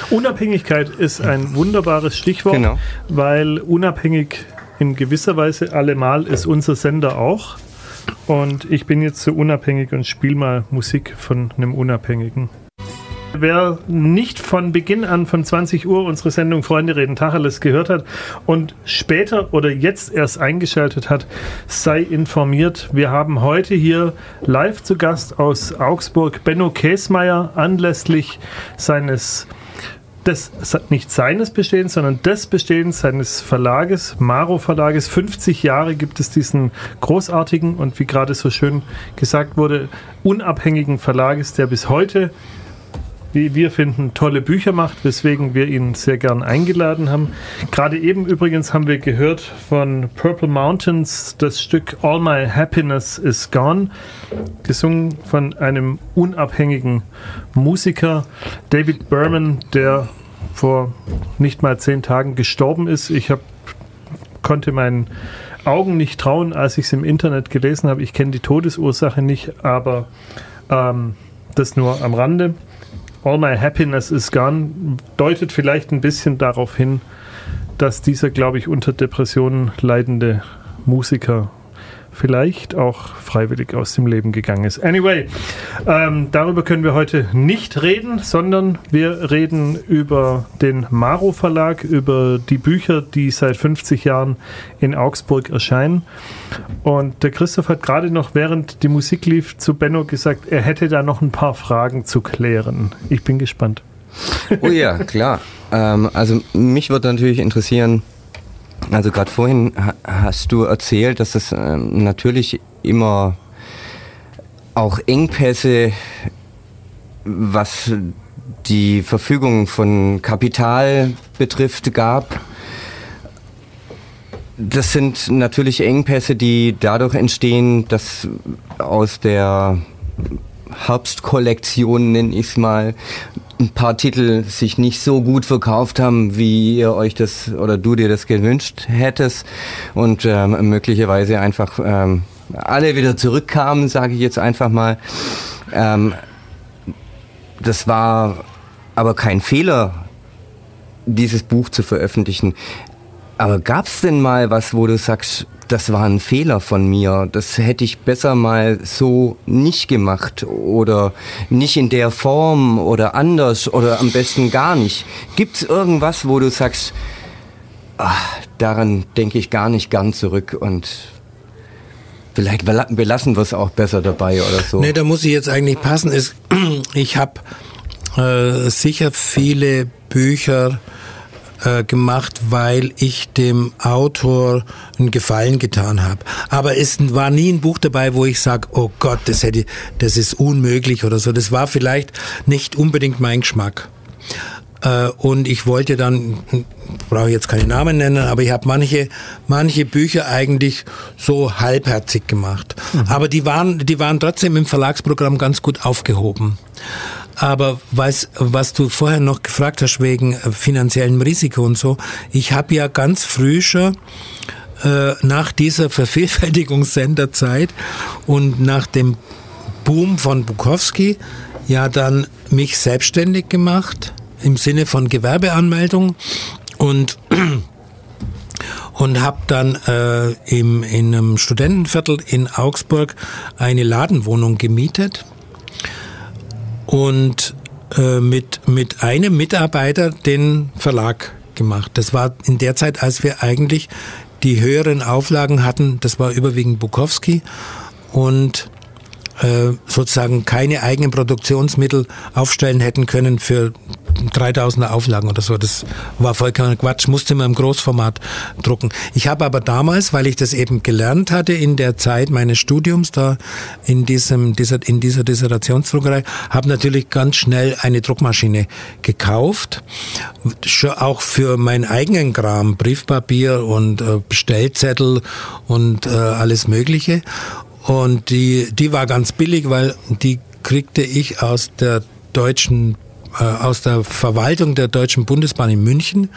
Unabhängigkeit ist ein wunderbares Stichwort, genau. weil unabhängig in gewisser Weise allemal ist unser Sender auch. Und ich bin jetzt so unabhängig und spiele mal Musik von einem Unabhängigen. Wer nicht von Beginn an von 20 Uhr unsere Sendung Freunde reden Tacheles gehört hat und später oder jetzt erst eingeschaltet hat, sei informiert. Wir haben heute hier live zu Gast aus Augsburg Benno Käsmeier anlässlich seines des, nicht seines Bestehens, sondern des Bestehens seines Verlages, Maro Verlages. 50 Jahre gibt es diesen großartigen und wie gerade so schön gesagt wurde, unabhängigen Verlages, der bis heute wie wir finden, tolle Bücher macht, weswegen wir ihn sehr gern eingeladen haben. Gerade eben übrigens haben wir gehört von Purple Mountains das Stück All My Happiness Is Gone, gesungen von einem unabhängigen Musiker, David Berman, der vor nicht mal zehn Tagen gestorben ist. Ich hab, konnte meinen Augen nicht trauen, als ich es im Internet gelesen habe. Ich kenne die Todesursache nicht, aber ähm, das nur am Rande. All My Happiness is Gone deutet vielleicht ein bisschen darauf hin, dass dieser, glaube ich, unter Depressionen leidende Musiker vielleicht auch freiwillig aus dem Leben gegangen ist. Anyway, ähm, darüber können wir heute nicht reden, sondern wir reden über den Maro Verlag, über die Bücher, die seit 50 Jahren in Augsburg erscheinen. Und der Christoph hat gerade noch, während die Musik lief, zu Benno gesagt, er hätte da noch ein paar Fragen zu klären. Ich bin gespannt. Oh ja, klar. ähm, also mich würde natürlich interessieren, also gerade vorhin hast du erzählt, dass es ähm, natürlich immer auch Engpässe, was die Verfügung von Kapital betrifft, gab. Das sind natürlich Engpässe, die dadurch entstehen, dass aus der Herbstkollektion, nenne ich es mal, ein paar Titel sich nicht so gut verkauft haben, wie ihr euch das oder du dir das gewünscht hättest und ähm, möglicherweise einfach ähm, alle wieder zurückkamen, sage ich jetzt einfach mal. Ähm, das war aber kein Fehler, dieses Buch zu veröffentlichen. Aber gab es denn mal was, wo du sagst, das war ein Fehler von mir, das hätte ich besser mal so nicht gemacht oder nicht in der Form oder anders oder am besten gar nicht. Gibt es irgendwas, wo du sagst, ach, daran denke ich gar nicht gern zurück und vielleicht belassen wir es auch besser dabei oder so? Nee, da muss ich jetzt eigentlich passen. [clears throat] Ich habe äh, sicher viele Bücher äh, gemacht, weil ich dem Autor einen Gefallen getan habe. Aber es war nie ein Buch dabei, wo ich sage, oh Gott, das hätte, das ist unmöglich oder so. Das war vielleicht nicht unbedingt mein Geschmack. Äh, und ich wollte dann, brauche ich jetzt keine Namen nennen, aber ich habe manche, manche Bücher eigentlich so halbherzig gemacht. Mhm. Aber die waren, die waren trotzdem im Verlagsprogramm ganz gut aufgehoben. Aber was, was du vorher noch gefragt hast wegen äh, finanziellem Risiko und so, ich habe ja ganz früh schon äh, nach dieser Vervielfältigungssenderzeit und nach dem Boom von Bukowski ja dann mich selbstständig gemacht im Sinne von Gewerbeanmeldung und [clears throat] und habe dann äh, im, in einem Studentenviertel in Augsburg eine Ladenwohnung gemietet und äh, mit, mit einem Mitarbeiter den Verlag gemacht. Das war in der Zeit, als wir eigentlich die höheren Auflagen hatten, das war überwiegend Bukowski und sozusagen keine eigenen Produktionsmittel aufstellen hätten können für 3000er Auflagen oder so. Das war vollkommen Quatsch, musste man im Großformat drucken. Ich habe aber damals, weil ich das eben gelernt hatte in der Zeit meines Studiums da in diesem dieser, in dieser Dissertationsdruckerei, habe natürlich ganz schnell eine Druckmaschine gekauft, auch für meinen eigenen Kram, Briefpapier und äh, Bestellzettel und äh, alles Mögliche. Und die, die war ganz billig, weil die kriegte ich aus der deutschen aus der Verwaltung der Deutschen Bundesbahn in München.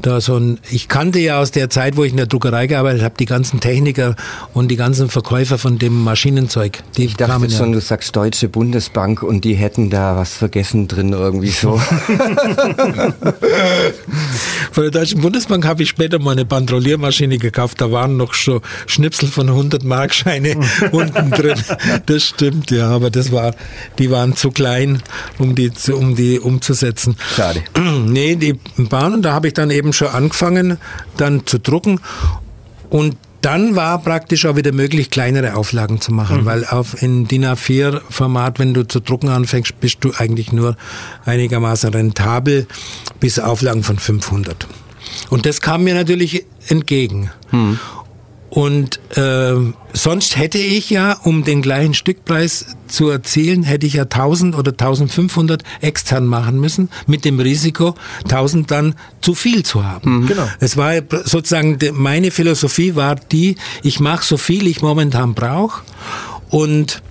Da so ein, ich kannte ja aus der Zeit, wo ich in der Druckerei gearbeitet habe, die ganzen Techniker und die ganzen Verkäufer von dem Maschinenzeug. Die ich dachte schon, ja. du sagst Deutsche Bundesbank und die hätten da was vergessen drin irgendwie so. [laughs] [laughs] von der Deutschen Bundesbank habe ich später mal eine Bandrolliermaschine gekauft. Da waren noch schon Schnipsel von 100 Markscheine [laughs] unten drin. Das stimmt, ja, aber das war, die waren zu klein, um die, um die umzusetzen. Schade. [clears throat] Nee, die Bahnen, da habe ich dann eben schon angefangen, dann zu drucken und dann war praktisch auch wieder möglich, kleinere Auflagen zu machen, mhm. weil auf in DIN A4-Format, wenn du zu drucken anfängst, bist du eigentlich nur einigermaßen rentabel bis Auflagen von 500. Und das kam mir natürlich entgegen. Mhm. Und äh, sonst hätte ich ja, um den gleichen Stückpreis zu erzielen, hätte ich ja 1000 oder 1500 extern machen müssen, mit dem Risiko, 1000 dann zu viel zu haben. Mhm. Genau. Es war sozusagen, meine Philosophie war die, ich mache so viel ich momentan brauche und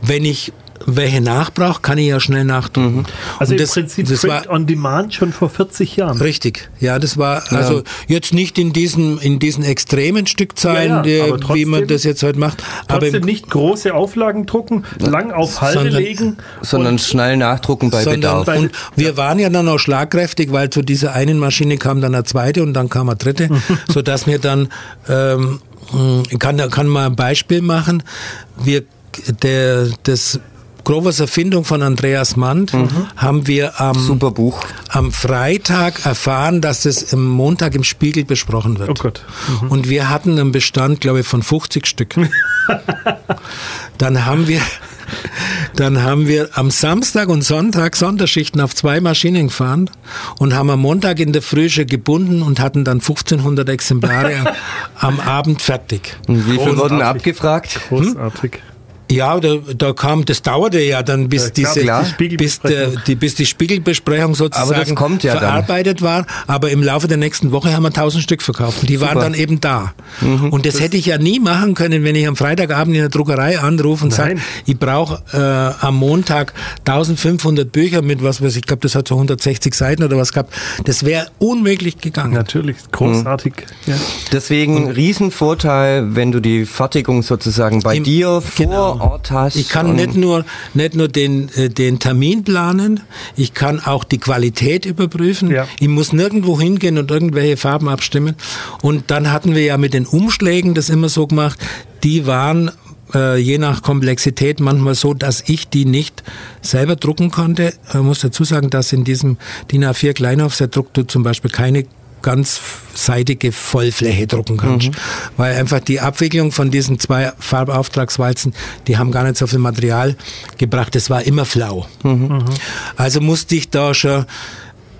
wenn ich welche nachbraucht, kann ich ja schnell nachdrucken. Mhm. Also und im das, Prinzip das Print war, on Demand schon vor 40 Jahren. Richtig, ja, das war ja. also jetzt nicht in diesen in diesen extremen Stückzahlen, ja, ja, trotzdem, wie man das jetzt heute macht. Trotzdem aber nicht große Auflagen drucken, lang auf Halde sondern, legen, sondern schnell nachdrucken bei sondern, Bedarf. Und wir waren ja dann auch schlagkräftig, weil zu dieser einen Maschine kam dann eine zweite und dann kam eine dritte, [laughs] so dass wir dann ähm, kann kann mal ein Beispiel machen. Wir der das Grovers Erfindung von Andreas Mann mhm. haben wir am, Super Buch. am Freitag erfahren, dass es am Montag im Spiegel besprochen wird. Oh Gott. Mhm. Und wir hatten einen Bestand, glaube ich, von 50 Stück. [laughs] Dann haben wir dann haben wir am Samstag und Sonntag Sonderschichten auf zwei Maschinen gefahren und haben am Montag in der Früh schon gebunden und hatten dann 1500 Exemplare [laughs] am Abend fertig. Und wie viel wurden abgefragt? Großartig. Hm? Ja, da, da kam, das dauerte ja dann, bis ja, diese, klar, die bis, der, die, bis die Spiegelbesprechung sozusagen ja verarbeitet dann. war. Aber im Laufe der nächsten Woche haben wir tausend Stück verkauft. Die waren dann eben da. Mhm, und das, das, hätte ich ja nie machen können, wenn ich am Freitagabend in der Druckerei anrufe und sage, ich brauche äh, am Montag 1500 Bücher mit was weiß ich, glaube, das hat so 160 Seiten oder was gehabt. Das wäre unmöglich gegangen. Natürlich, großartig. Mhm. Ja. Deswegen und, Riesenvorteil, wenn du die Fertigung sozusagen bei im, dir vor genau Ort hast. Ich kann nicht nur, nicht nur den, äh, den Termin planen, ich kann auch die Qualität überprüfen. Ja. Ich muss nirgendwo hingehen und irgendwelche Farben abstimmen. Und dann hatten wir ja mit den Umschlägen das immer so gemacht, die waren äh, je nach Komplexität manchmal so, dass ich die nicht selber drucken konnte. Ich muss dazu sagen, dass in diesem DIN A4 Kleinaufsatz druckt du zum Beispiel keine ganzseitige Vollfläche drucken kannst. Mhm. Weil einfach die Abwicklung von diesen zwei Farbauftragswalzen, die haben gar nicht so viel Material gebracht. Es war immer flau. Mhm. Also musste ich da schon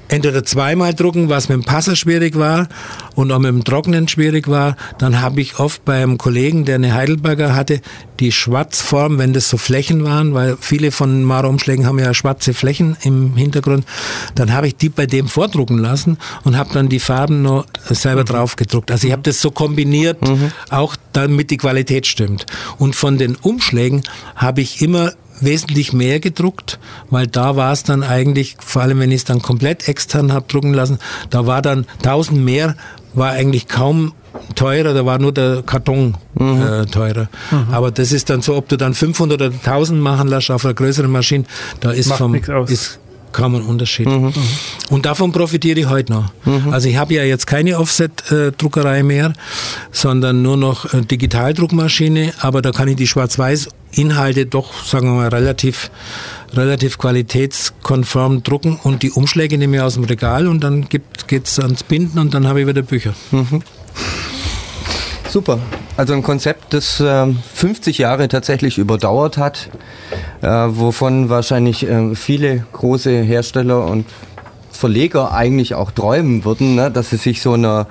entweder zweimal drucken, was mit dem Passer schwierig war und auch mit dem Trocknen schwierig war. Dann habe ich oft beim Kollegen, der eine Heidelberger hatte, die Schwarzform, wenn das so Flächen waren, weil viele von Mara-Umschlägen haben ja schwarze Flächen im Hintergrund, dann habe ich die bei dem vordrucken lassen und habe dann die Farben noch selber mhm. drauf gedruckt. Also ich habe das so kombiniert, mhm. auch damit die Qualität stimmt. Und von den Umschlägen habe ich immer wesentlich mehr gedruckt, weil da war es dann eigentlich, vor allem wenn ich es dann komplett extern habe drucken lassen, da war dann 1000 mehr, war eigentlich kaum teurer, da war nur der Karton mhm. äh, teurer. Mhm. Aber das ist dann so, ob du dann 500 oder 1000 machen lässt auf einer größeren Maschine, da ist Macht vom, ist kaum ein Unterschied. Mhm. Und davon profitiere ich heute noch. Mhm. Also ich habe ja jetzt keine Offset-Druckerei mehr, sondern nur noch Digitaldruckmaschine, aber da kann ich die Schwarz-Weiß-Inhalte doch, sagen wir mal, relativ relativ qualitätskonform drucken und die Umschläge nehme ich aus dem Regal und dann geht es ans Binden und dann habe ich wieder Bücher. Mhm. Super. Also ein Konzept, das äh, 50 Jahre tatsächlich überdauert hat, äh, wovon wahrscheinlich äh, viele große Hersteller und Verleger eigentlich auch träumen würden, ne, dass sie sich so einer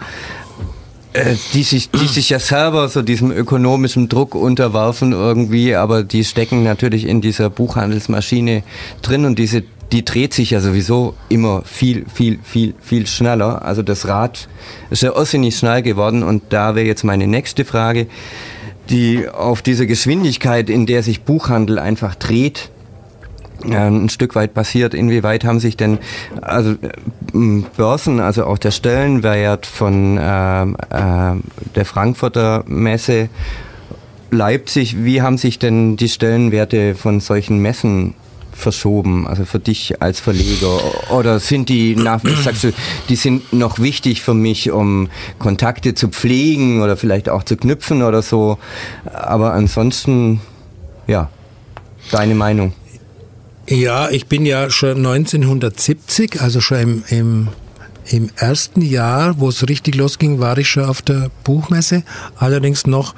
die sich, die [clears throat] sich ja selber so diesem ökonomischen Druck unterwerfen irgendwie, aber die stecken natürlich in dieser Buchhandelsmaschine drin und diese die dreht sich ja sowieso immer viel, viel, viel, viel schneller. Also das Rad ist ja irrsinnig schnell geworden und da wäre jetzt meine nächste Frage, die auf diese Geschwindigkeit, in der sich Buchhandel einfach dreht, äh, ein Stück weit passiert. Inwieweit haben sich denn also äh, Börsen, also auch der Stellenwert von äh, äh, der Frankfurter Messe Leipzig, wie haben sich denn die Stellenwerte von solchen Messen verschoben, also für dich als Verleger? Oder sind die nach, sagst du, die sind noch wichtig für mich, um Kontakte zu pflegen oder vielleicht auch zu knüpfen oder so? Aber ansonsten, ja, deine Meinung? Ja, ich bin ja schon 1970, also schon im, im, im ersten Jahr, wo es richtig losging, war ich schon auf der Buchmesse. Allerdings noch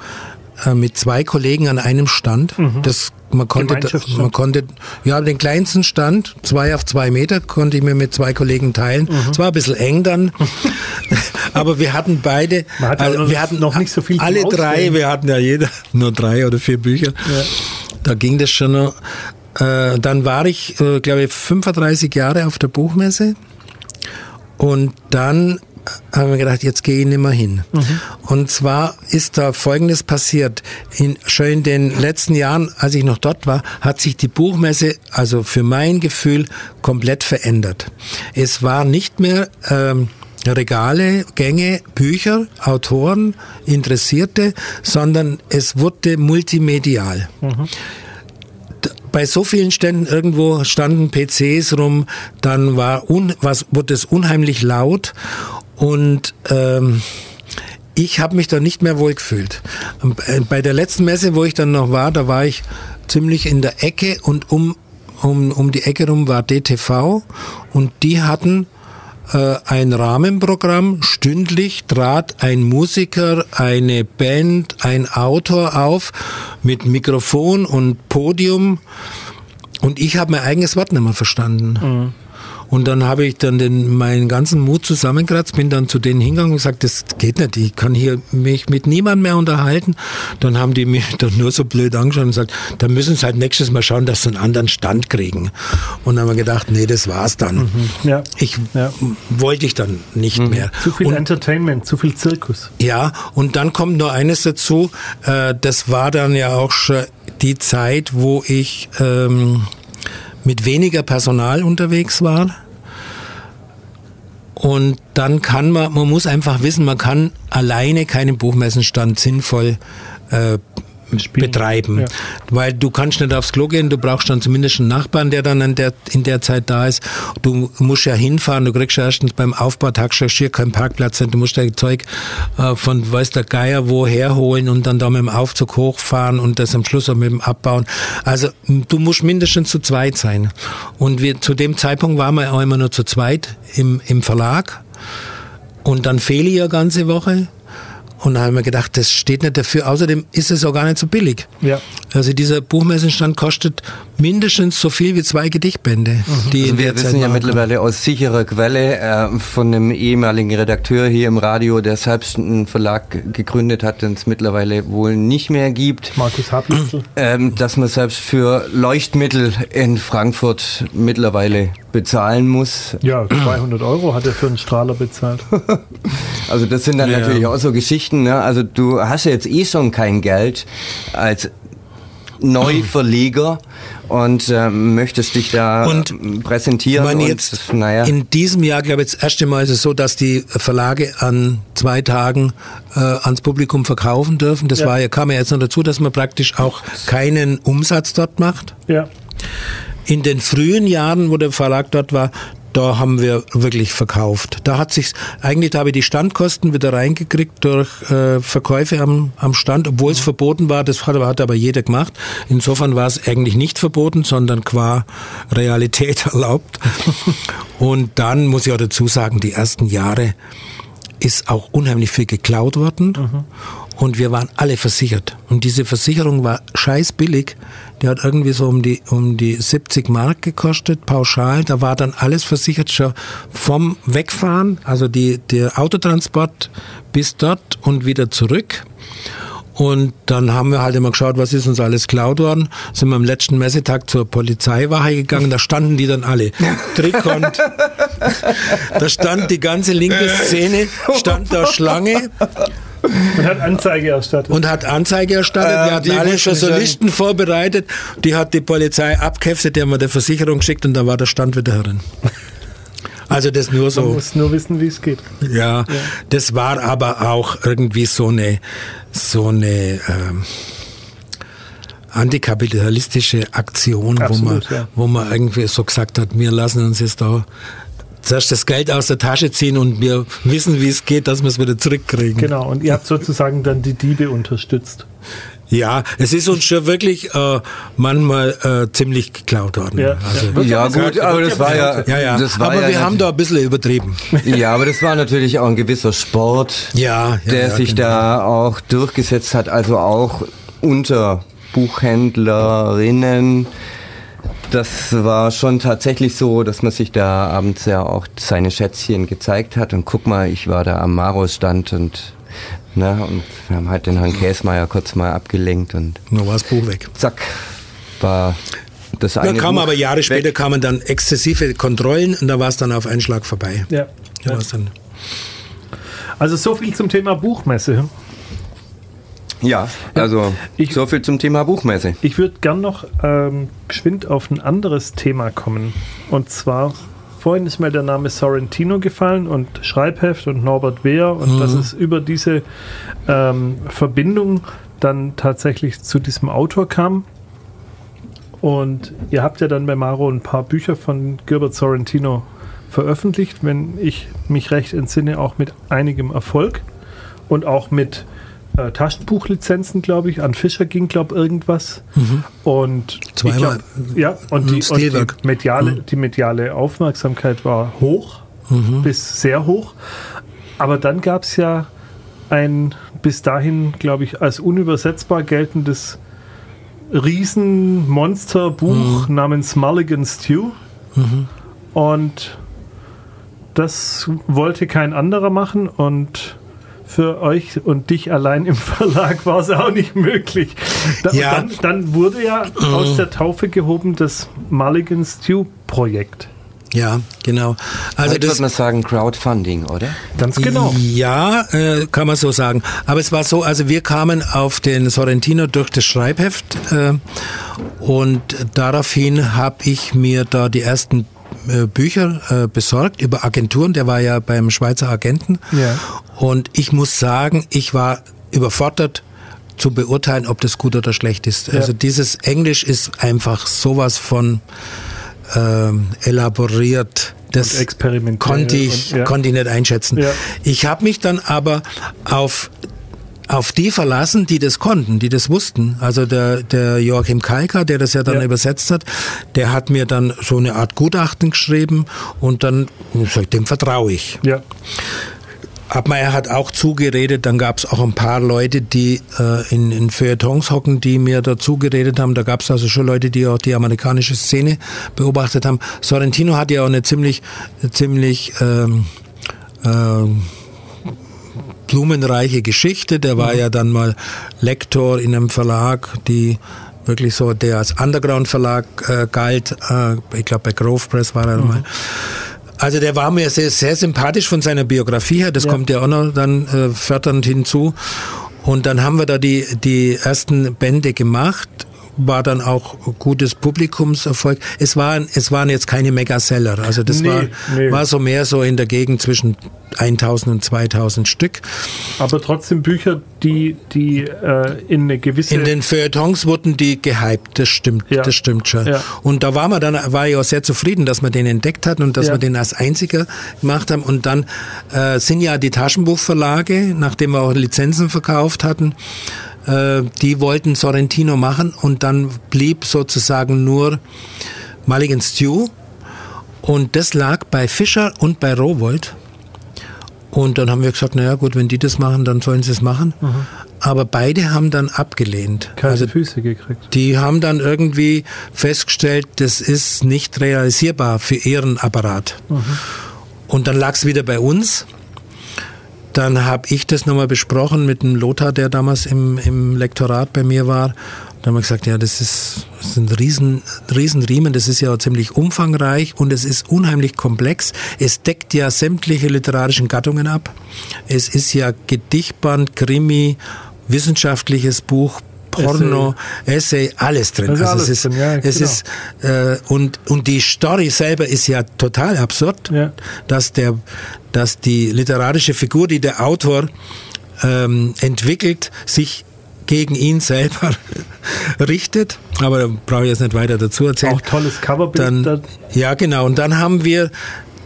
äh, mit zwei Kollegen an einem Stand. Mhm. Das man konnte, man konnte, ja, den kleinsten Stand, zwei auf zwei Meter, konnte ich mir mit zwei Kollegen teilen. Es mhm. war ein bisschen eng dann, [laughs] aber wir hatten beide, hat also, wir hatten noch nicht so viel. Alle drei, wir hatten ja jeder [laughs] nur drei oder vier Bücher. Ja. Da ging das schon noch. Äh, dann war ich, äh, glaube ich, 35 Jahre auf der Buchmesse. Und dann haben wir gedacht, jetzt gehe ich nicht mehr hin. Mhm. Und zwar ist da Folgendes passiert. In, schon in den letzten Jahren, als ich noch dort war, hat sich die Buchmesse, also für mein Gefühl, komplett verändert. Es war nicht mehr... Ähm, Regale, Gänge, Bücher, Autoren, Interessierte, sondern es wurde multimedial. Mhm bei so vielen Ständen irgendwo standen PCs rum, dann war un, was, wurde es unheimlich laut und ähm, ich habe mich da nicht mehr wohl gefühlt. Äh, bei der letzten Messe, wo ich dann noch war, da war ich ziemlich in der Ecke und um, um, um die Ecke rum war DTV und die hatten äh, ein Rahmenprogramm. Stündlich trat ein Musiker, eine Band, ein Autor auf mit Mikrofon und Podium und ich habe mein eigenes Wort nicht mehr verstanden. Mhm. Und dann habe ich dann den, meinen ganzen Mut zusammengekratzt, bin dann zu denen hingegangen und gesagt, das geht nicht, ich kann hier mich mit niemandem mehr unterhalten. Dann haben die mich [laughs] dann nur so blöd angeschaut und gesagt, dann müssen sie halt nächstes Mal schauen, dass sie einen anderen Stand kriegen. Und dann haben wir gedacht, nee, das war's dann. Mhm. Ja. Ich ja. wollte ich dann nicht mhm. mehr. Zu viel und, Entertainment, zu viel Zirkus. Ja, und dann kommt nur eines dazu, äh, das war dann ja auch schon die Zeit, wo ich ähm, mit weniger Personal unterwegs war. Und dann kann man, man muss einfach wissen, man kann alleine keinen Buchmessenstand sinnvoll äh, Spielen. betreiben. Ja. Weil du kannst nicht aufs Klo gehen, du brauchst dann zumindest einen Nachbarn, der dann in der, in der Zeit da ist. Du musst ja hinfahren, du kriegst ja erstens beim Aufbautag schon schier keinen Parkplatz, du musst dein Zeug äh, von weiß der Geier woher holen und dann da mit dem Aufzug hochfahren und das am Schluss auch mit dem Abbauen. Also du musst mindestens zu zweit sein. Und wir, zu dem Zeitpunkt waren wir auch immer nur zu zweit im, im Verlag. Und dann fehle ich ja ganze Woche. Und da haben wir gedacht, das steht nicht dafür. Außerdem ist es auch gar nicht so billig. Ja. Also dieser Buchmessenstand kostet mindestens so viel wie zwei Gedichtbände. Mhm. Die also wir wissen ja mittlerweile aus sicherer Quelle äh, von einem ehemaligen Redakteur hier im Radio, der selbst einen Verlag gegründet hat, den es mittlerweile wohl nicht mehr gibt. Markus Hablitzel. Ähm, dass man selbst für Leuchtmittel in Frankfurt mittlerweile bezahlen muss. Ja, 200 Euro hat er für einen Strahler bezahlt. [laughs] also das sind dann ja. natürlich auch so Geschichten. Ne? Also du hast ja jetzt eh schon kein Geld als Neuverleger und äh, möchtest dich da und, präsentieren. Ich meine, jetzt, naja. In diesem Jahr, glaube ich, das erste Mal ist es so, dass die Verlage an zwei Tagen äh, ans Publikum verkaufen dürfen. Das ja. war ja, kam ja jetzt noch dazu, dass man praktisch auch keinen Umsatz dort macht. Ja. In den frühen Jahren, wo der Verlag dort war, da haben wir wirklich verkauft. Da hat sich eigentlich, da habe ich die Standkosten wieder reingekriegt durch äh, Verkäufe am, am Stand, obwohl es mhm. verboten war. Das hat, hat aber jeder gemacht. Insofern war es eigentlich nicht verboten, sondern qua Realität [laughs] erlaubt. Und dann muss ich auch dazu sagen, die ersten Jahre ist auch unheimlich viel geklaut worden. Mhm. Und wir waren alle versichert. Und diese Versicherung war scheiß billig. Die hat irgendwie so um die, um die 70 Mark gekostet, pauschal. Da war dann alles versichert schon vom Wegfahren, also die, der Autotransport bis dort und wieder zurück. Und dann haben wir halt immer geschaut, was ist uns alles klaut worden. Sind wir am letzten Messetag zur Polizeiwache gegangen, da standen die dann alle. [laughs] Trikont. da stand die ganze linke Szene, stand da Schlange Und hat Anzeige erstattet. Und hat Anzeige erstattet. Äh, wir hatten alle schon so Listen vorbereitet. Die hat die Polizei abgeheftet, die haben wir der Versicherung geschickt und da war der Stand wieder herin. Also das nur so. Man muss nur wissen, wie es geht. Ja, ja, das war aber auch irgendwie so eine, so eine ähm, antikapitalistische Aktion, Absolut, wo man, ja. wo man irgendwie so gesagt hat, wir lassen uns jetzt da zuerst das Geld aus der Tasche ziehen und wir wissen, wie es geht, dass wir es wieder zurückkriegen. Genau, und ihr habt sozusagen dann die Diebe unterstützt. Ja, es ist uns schon wirklich äh, manchmal äh, ziemlich geklaut worden. Ja, also, ja gut, aber das war ja, ja, ja. Das war aber ja wir haben da ein bisschen übertrieben. Ja, aber das war natürlich auch ein gewisser Sport, ja, ja der sich genau. da auch durchgesetzt hat, also auch unter Buchhändlerinnen. Das war schon tatsächlich so, dass man sich da abends ja auch seine Schätzchen gezeigt hat und guck mal, ich war da am Maro-Stand und Ne? Und wir haben halt den Herrn Käsmeier kurz mal abgelenkt und. Nur war das Buch weg. Zack, war das eine. Da kam Buch aber Jahre weg. später kamen dann exzessive Kontrollen und da war es dann auf einen Schlag vorbei. Ja. ja. Dann also so viel zum Thema Buchmesse. Ja, also ich, so viel zum Thema Buchmesse. Ich würde gern noch ähm, geschwind auf ein anderes Thema kommen. Und zwar vorhin ist mir der Name Sorrentino gefallen und Schreibheft und Norbert Wehr und mhm. dass es über diese ähm, Verbindung dann tatsächlich zu diesem Autor kam. Und ihr habt ja dann bei Maro ein paar Bücher von Gilbert Sorrentino veröffentlicht, wenn ich mich recht entsinne, auch mit einigem Erfolg und auch mit äh, Taschenbuchlizenzen, glaube ich. An Fischer ging, glaube ich, irgendwas. Mhm. Und Zweimal. Glaub, ja, und die, und die, mediale, mhm. die mediale Aufmerksamkeit war hoch, mhm. bis sehr hoch. Aber dann gab es ja ein bis dahin, glaube ich, als unübersetzbar geltendes Riesenmonsterbuch mhm. namens Mulligan Stew. Mhm. Und das wollte kein anderer machen und für euch und dich allein im Verlag war es auch nicht möglich. Da, ja. dann, dann, wurde ja aus der Taufe gehoben das Mulligan Stew Projekt. Ja, genau. Also Heute das würde man sagen Crowdfunding, oder? Ganz genau. Ja, äh, kann man so sagen. Aber es war so, also wir kamen auf den Sorrentino durch das Schreibheft äh, und daraufhin habe ich mir da die ersten äh, Bücher äh, besorgt über Agenturen. Der war ja beim Schweizer Agenten. Ja. Und ich muss sagen, ich war überfordert zu beurteilen, ob das gut oder schlecht ist. Ja. Also dieses Englisch ist einfach sowas von ähm, elaboriert. Das konnte ich, und, ja. konnte ich nicht einschätzen. Ja. Ich habe mich dann aber auf auf die verlassen, die das konnten, die das wussten. Also der, der Joachim Kalka, der das ja dann ja. übersetzt hat, der hat mir dann so eine Art Gutachten geschrieben und dann, dem vertraue ich. Ja. Abmeier hat auch zugeredet, dann gab es auch ein paar Leute, die äh, in, in Feuilletons hocken, die mir dazu geredet haben. Da gab es also schon Leute, die auch die amerikanische Szene beobachtet haben. Sorrentino hat ja auch eine ziemlich, eine ziemlich ähm, ähm, blumenreiche Geschichte. Der war mhm. ja dann mal Lektor in einem Verlag, die wirklich so, der als Underground-Verlag äh, galt. Äh, ich glaube, bei Grove Press war er mhm. mal. Also der war mir sehr, sehr sympathisch von seiner Biografie her. Das ja. kommt ja auch noch dann äh, fördernd hinzu. Und dann haben wir da die, die ersten Bände gemacht war dann auch gutes Publikumserfolg. Es waren, es waren jetzt keine Megaseller. Also das nee, war, nee. war so mehr so in der Gegend zwischen 1000 und 2000 Stück. Aber trotzdem Bücher, die, die äh, in eine gewisse... In den Feuilletons wurden die gehypt, das stimmt, ja. das stimmt schon. Ja. Und da war man dann, war ich auch sehr zufrieden, dass wir den entdeckt hatten und dass ja. wir den als einziger gemacht haben. Und dann äh, sind ja die Taschenbuchverlage, nachdem wir auch Lizenzen verkauft hatten, äh, die wollten Sorrentino machen und dann blieb sozusagen nur Mulligan Stew. Und das lag bei Fischer und bei Rowold. Und dann haben wir gesagt, naja gut, wenn die das machen, dann sollen sie es machen. Mhm. Aber beide haben dann abgelehnt. Keine also Füße gekriegt. Die haben dann irgendwie festgestellt, das ist nicht realisierbar für ihren Apparat. Mhm. Und dann lag es wieder bei uns. Dann habe ich das nochmal besprochen mit dem Lothar, der damals im, im Lektorat bei mir war. Dann haben wir gesagt, ja, das ist, das sind riesen, riesen das ist ja ziemlich umfangreich und es ist unheimlich komplex. Es deckt ja sämtliche literarischen Gattungen ab. Es ist ja Gedichtband, Krimi, wissenschaftliches Buch, Porno, Essay, Essay alles drin. Also, alles es ist, drin, ja, es genau. ist äh, und und die Story selber ist ja total absurd, ja. dass der, dass die literarische Figur, die der Autor ähm, entwickelt, sich gegen ihn selber [laughs] richtet. Aber da brauche ich jetzt nicht weiter dazu erzählen. Auch tolles Coverbild. Dann, ja, genau. Und dann haben wir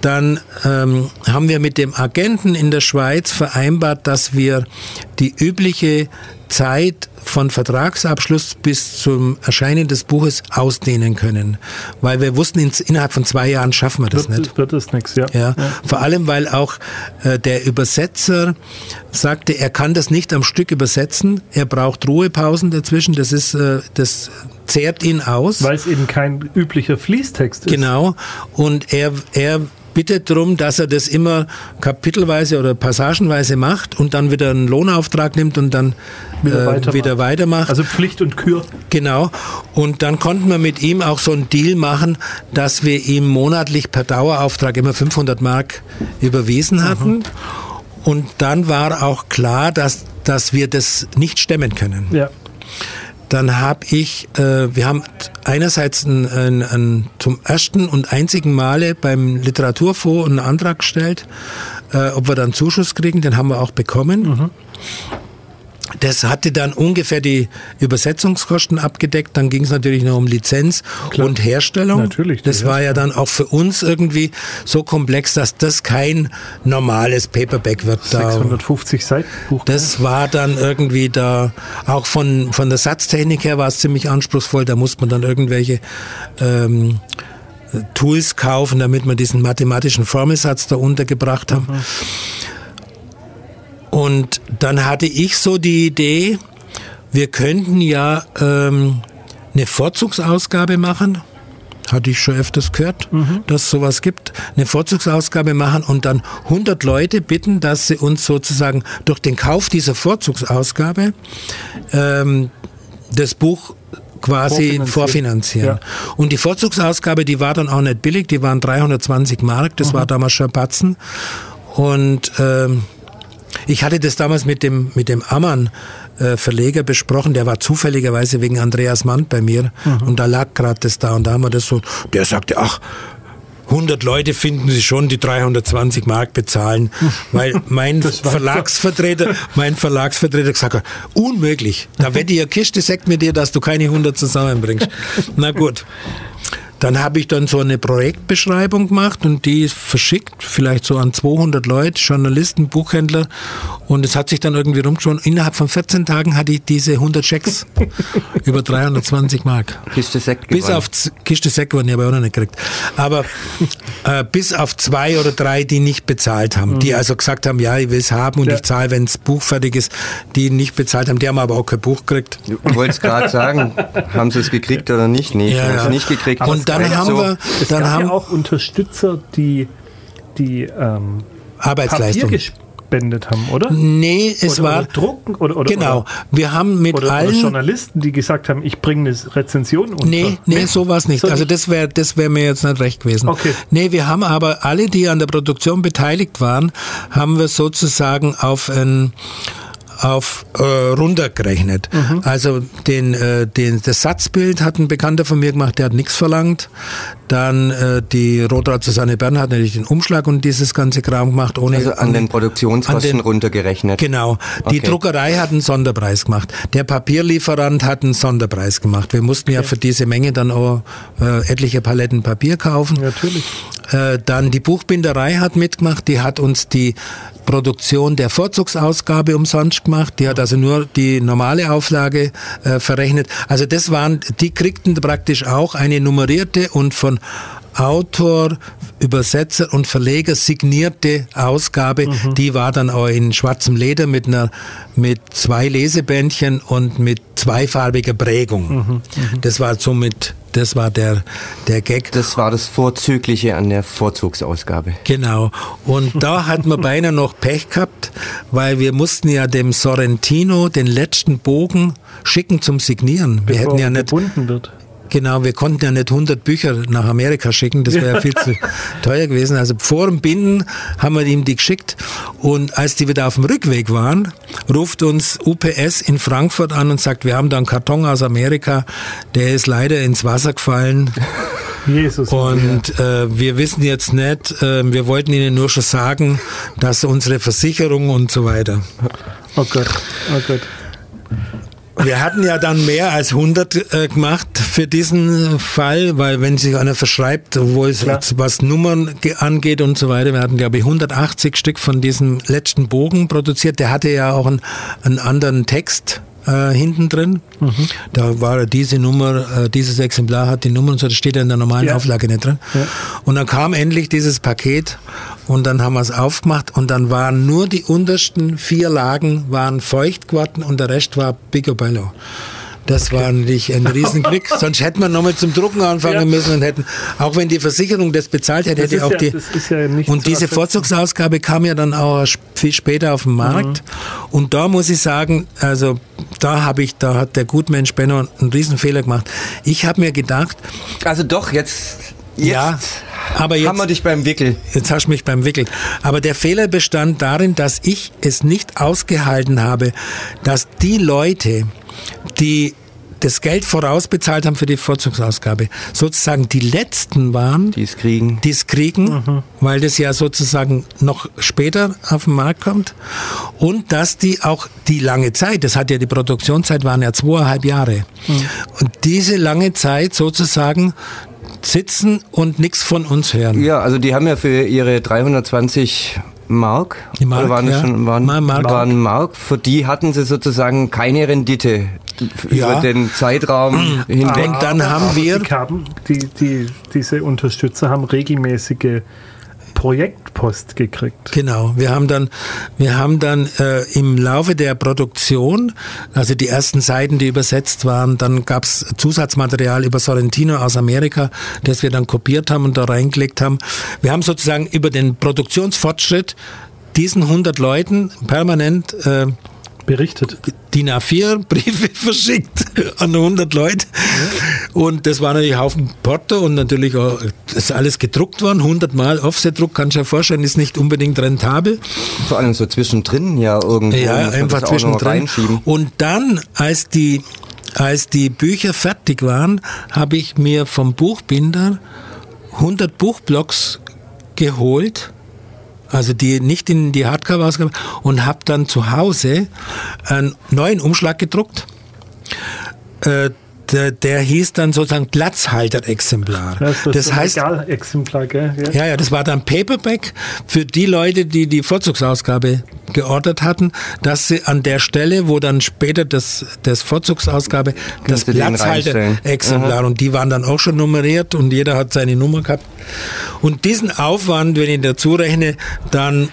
dann ähm, haben wir mit dem Agenten in der Schweiz vereinbart, dass wir die übliche Zeit von Vertragsabschluss bis zum Erscheinen des Buches ausdehnen können. Weil wir wussten, innerhalb von zwei Jahren schaffen wir das wird, nicht. Wird das nichts, ja. ja. Ja. Vor allem, weil auch äh, der Übersetzer sagte, er kann das nicht am Stück übersetzen. Er braucht Ruhepausen dazwischen. Das ist, äh, das zehrt ihn aus. Weil es eben kein üblicher Fließtext ist. Genau. Und er, er bittet darum, dass er das immer kapitelweise oder passagenweise macht und dann wieder einen Lohnauftrag nimmt und dann wieder, äh, weitermacht. wieder weitermacht. Also Pflicht und Kür. Genau. Und dann konnten wir mit ihm auch so einen Deal machen, dass wir ihm monatlich per Dauerauftrag immer 500 Mark überwiesen hatten. Mhm. Und dann war auch klar, dass, dass wir das nicht stemmen können. Ja dann habe ich, äh, wir haben einerseits ein, ein, ein, zum ersten und einzigen Male beim Literaturfonds einen Antrag gestellt, äh, ob wir dann Zuschuss kriegen, den haben wir auch bekommen. Mhm. Das hatte dann ungefähr die Übersetzungskosten abgedeckt. Dann ging es natürlich noch um Lizenz Klar. und Herstellung. Natürlich. Das war ja dann auch für uns irgendwie so komplex, dass das kein normales Paperback wird. 650 Seiten Buch. Das war dann irgendwie da, auch von, von der Satztechnik her war es ziemlich anspruchsvoll. Da musste man dann irgendwelche ähm, Tools kaufen, damit man diesen mathematischen Formelsatz da untergebracht haben. Mhm. Und dann hatte ich so die Idee, wir könnten ja ähm, eine Vorzugsausgabe machen. Hatte ich schon öfters gehört, mhm. dass es sowas gibt. Eine Vorzugsausgabe machen und dann 100 Leute bitten, dass sie uns sozusagen durch den Kauf dieser Vorzugsausgabe ähm, das Buch quasi vorfinanzieren. vorfinanzieren. Ja. Und die Vorzugsausgabe, die war dann auch nicht billig, die waren 320 Mark, das mhm. war damals schon Batzen. Und ähm, ich hatte das damals mit dem, mit dem Ammann äh, Verleger besprochen, der war zufälligerweise wegen Andreas Mann bei mir mhm. und da lag gerade das da und da haben wir das so, der sagte, ach, 100 Leute finden sie schon, die 320 Mark bezahlen, [laughs] weil mein Verlagsvertreter, [laughs] mein Verlagsvertreter gesagt hat, unmöglich. Da wette ich eine Kiste Sekt mit dir, dass du keine 100 zusammenbringst. [laughs] Na gut. Dann habe ich dann so eine Projektbeschreibung gemacht und die ist verschickt, vielleicht so an 200 Leute, Journalisten, Buchhändler. Und es hat sich dann irgendwie rumgeschaut. Innerhalb von 14 Tagen hatte ich diese 100 Checks [laughs] über 320 Mark. Kiste Sekt Bis auf Kiste Sekt wurden die aber auch noch nicht gekriegt. Aber [laughs] äh, bis auf zwei oder drei, die nicht bezahlt haben. Mhm. Die also gesagt haben, ja, ich will es haben und ja. ich zahle, wenn das Buch fertig ist. Die nicht bezahlt haben, die haben aber auch kein Buch gekriegt. Du wolltest gerade sagen, [laughs] haben sie es gekriegt oder nicht? Nee, ja, haben ja. nicht gekriegt. Und dann haben so, wir, dann gab haben ja auch Unterstützer, die die ähm, Arbeitsleistung gespendet haben, oder? Nee, es oder, war oder Drucken oder, oder genau. Oder, wir haben mit allen Journalisten, die gesagt haben, ich bringe eine Rezension unter. Nee, nee, nee sowas nicht. So also das wäre das wäre mir jetzt nicht recht gewesen. Okay. Nee, wir haben aber alle, die an der Produktion beteiligt waren, haben wir sozusagen auf ein auf äh, runtergerechnet. Mhm. Also den, äh, den, das Satzbild hat ein Bekannter von mir gemacht, der hat nichts verlangt. Dann äh, die Rotrad Susanne Bern hat natürlich den Umschlag und dieses ganze Kram gemacht. Ohne, also an den Produktionskosten an den, runtergerechnet. Genau. Die okay. Druckerei hat einen Sonderpreis gemacht. Der Papierlieferant hat einen Sonderpreis gemacht. Wir mussten okay. ja für diese Menge dann auch äh, etliche Paletten Papier kaufen. Natürlich. Äh, dann die Buchbinderei hat mitgemacht. Die hat uns die Produktion der Vorzugsausgabe umsonst gemacht. Die hat also nur die normale Auflage äh, verrechnet. Also das waren, die kriegten praktisch auch eine nummerierte und von Autor, Übersetzer und Verleger signierte Ausgabe. Mhm. Die war dann auch in schwarzem Leder mit einer mit zwei Lesebändchen und mit zweifarbiger Prägung. Mhm. Mhm. Das war somit das war der, der Gag. Das war das Vorzügliche an der Vorzugsausgabe. Genau. Und da hatten wir beinahe noch Pech gehabt, weil wir mussten ja dem Sorrentino den letzten Bogen schicken zum Signieren. Wir Bevor hätten ja nicht. Gebunden wird Genau, wir konnten ja nicht 100 Bücher nach Amerika schicken, das wäre ja viel zu [laughs] teuer gewesen. Also vor dem Binden haben wir ihm die geschickt und als die wieder auf dem Rückweg waren, ruft uns UPS in Frankfurt an und sagt, wir haben da einen Karton aus Amerika, der ist leider ins Wasser gefallen. [laughs] Jesus. Und äh, wir wissen jetzt nicht, äh, wir wollten Ihnen nur schon sagen, dass unsere Versicherung und so weiter. Oh Gott, oh Gott. Wir hatten ja dann mehr als 100 äh, gemacht für diesen Fall, weil wenn sich einer verschreibt, wo es was Nummern angeht und so weiter, wir hatten glaube ich 180 Stück von diesem letzten Bogen produziert. Der hatte ja auch einen, einen anderen Text äh, hinten drin. Mhm. Da war diese Nummer, äh, dieses Exemplar hat die Nummer und so, das steht ja in der normalen ja. Auflage nicht drin. Ja. Und dann kam endlich dieses Paket und dann haben wir es aufgemacht und dann waren nur die untersten vier Lagen waren feucht geworden und der Rest war Picobello. Das okay. war natürlich ein Riesenglück. [laughs] Sonst hätten wir nochmal zum Drucken anfangen ja. müssen und hätten, auch wenn die Versicherung das bezahlt hätte, das hätte auch ja, die. Ja und diese Vorzugsausgabe kam ja dann auch viel später auf den Markt. Mhm. Und da muss ich sagen, also da habe ich, da hat der Gutmensch Benno einen Riesenfehler gemacht. Ich habe mir gedacht. Also doch, jetzt. jetzt. Ja, aber jetzt haben wir dich beim Wickel. Jetzt hast du mich beim Wickel. Aber der Fehler bestand darin, dass ich es nicht ausgehalten habe, dass die Leute, die das Geld vorausbezahlt haben für die Vorzugsausgabe, sozusagen die letzten waren, die es kriegen, die es kriegen mhm. weil das ja sozusagen noch später auf den Markt kommt und dass die auch die lange Zeit, das hat ja die Produktionszeit waren ja zweieinhalb Jahre mhm. und diese lange Zeit sozusagen sitzen und nichts von uns hören. Ja, also die haben ja für ihre 320 Mark, die Mark, waren ja. schon waren, Mark. waren Mark, für die hatten sie sozusagen keine Rendite ja. über den Zeitraum hinweg. Und dann haben wir die, die, diese Unterstützer haben regelmäßige Projektpost gekriegt. Genau, wir haben dann, wir haben dann äh, im Laufe der Produktion, also die ersten Seiten, die übersetzt waren, dann gab es Zusatzmaterial über Sorrentino aus Amerika, das wir dann kopiert haben und da reingelegt haben. Wir haben sozusagen über den Produktionsfortschritt diesen 100 Leuten permanent äh, berichtet. DIN A4 Briefe [laughs] verschickt an 100 Leute. Und das war natürlich Haufen Porto und natürlich auch, ist alles gedruckt worden, 100 Mal Offset-Druck, kannst du dir vorstellen, ist nicht unbedingt rentabel. Vor allem so zwischendrin ja irgendwo. Ja, einfach zwischendrin. Und dann, als die, als die Bücher fertig waren, habe ich mir vom Buchbinder 100 Buchblocks geholt also die nicht in die Hardcover-Ausgabe und habe dann zu Hause einen neuen Umschlag gedruckt. Äh, der, der, hieß dann sozusagen Platzhalter-Exemplar. Das, das, das heißt, Exemplar, gell? Ja. ja, ja, das war dann Paperback für die Leute, die die Vorzugsausgabe geordert hatten, dass sie an der Stelle, wo dann später das, das Vorzugsausgabe, das Platzhalter-Exemplar und die waren dann auch schon nummeriert und jeder hat seine Nummer gehabt. Und diesen Aufwand, wenn ich dazu rechne, dann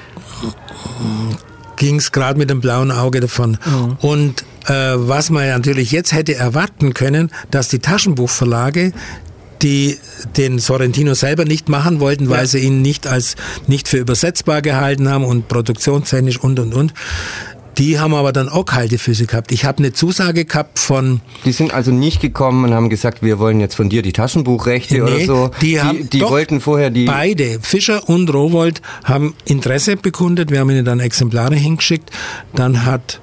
ging es gerade mit dem blauen Auge davon. Mhm. Und was man ja natürlich jetzt hätte erwarten können, dass die Taschenbuchverlage die den Sorrentino selber nicht machen wollten, weil ja. sie ihn nicht als nicht für übersetzbar gehalten haben und produktionstechnisch und und und. Die haben aber dann auch kalte Füße gehabt. Ich habe eine Zusage gehabt von. Die sind also nicht gekommen und haben gesagt, wir wollen jetzt von dir die Taschenbuchrechte nee, oder so. Die, haben die, die wollten vorher die. Beide, Fischer und Rowold, haben Interesse bekundet. Wir haben ihnen dann Exemplare hingeschickt. Dann hat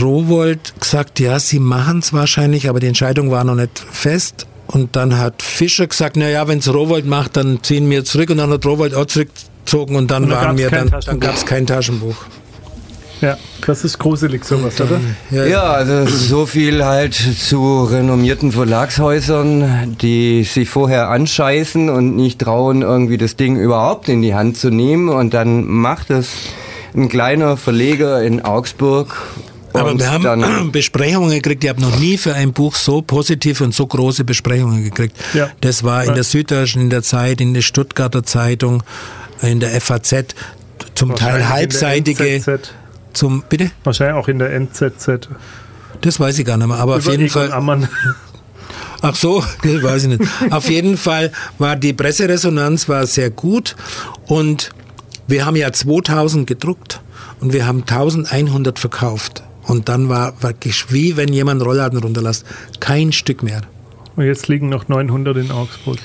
Rowold gesagt, ja, sie machen es wahrscheinlich, aber die Entscheidung war noch nicht fest. Und dann hat Fischer gesagt, na ja, wenn es Rowold macht, dann ziehen wir zurück. Und dann hat Rowold auch zurückgezogen und dann, und dann waren wir dann, dann gab es kein Taschenbuch. Ja, das ist gruselig sowas, oder? Ja, ja, also so viel halt zu renommierten Verlagshäusern, die sich vorher anscheißen und nicht trauen, irgendwie das Ding überhaupt in die Hand zu nehmen. Und dann macht es ein kleiner Verleger in Augsburg aber wir haben [clears throat] Besprechungen gekriegt. Ich habe noch nie für ein Buch so positive und so große Besprechungen gekriegt. Ja. Das war in der Süddeutschen, in der Zeit, in der Stuttgarter Zeitung, in der FAZ, zum Teil halbseitige. Zum, bitte? Wahrscheinlich auch in der NZZ. Das weiß ich gar nicht mehr, aber Über auf jeden Fall. Ammann. Ach so, [laughs] das weiß ich nicht. auf jeden Fall war die Presseresonanz war sehr gut und wir haben ja 2000 gedruckt und wir haben 1100 verkauft. Und dann war wirklich wie wenn jemand Rollladen runterlässt, kein Stück mehr. Und jetzt liegen noch 900 in Augsburg.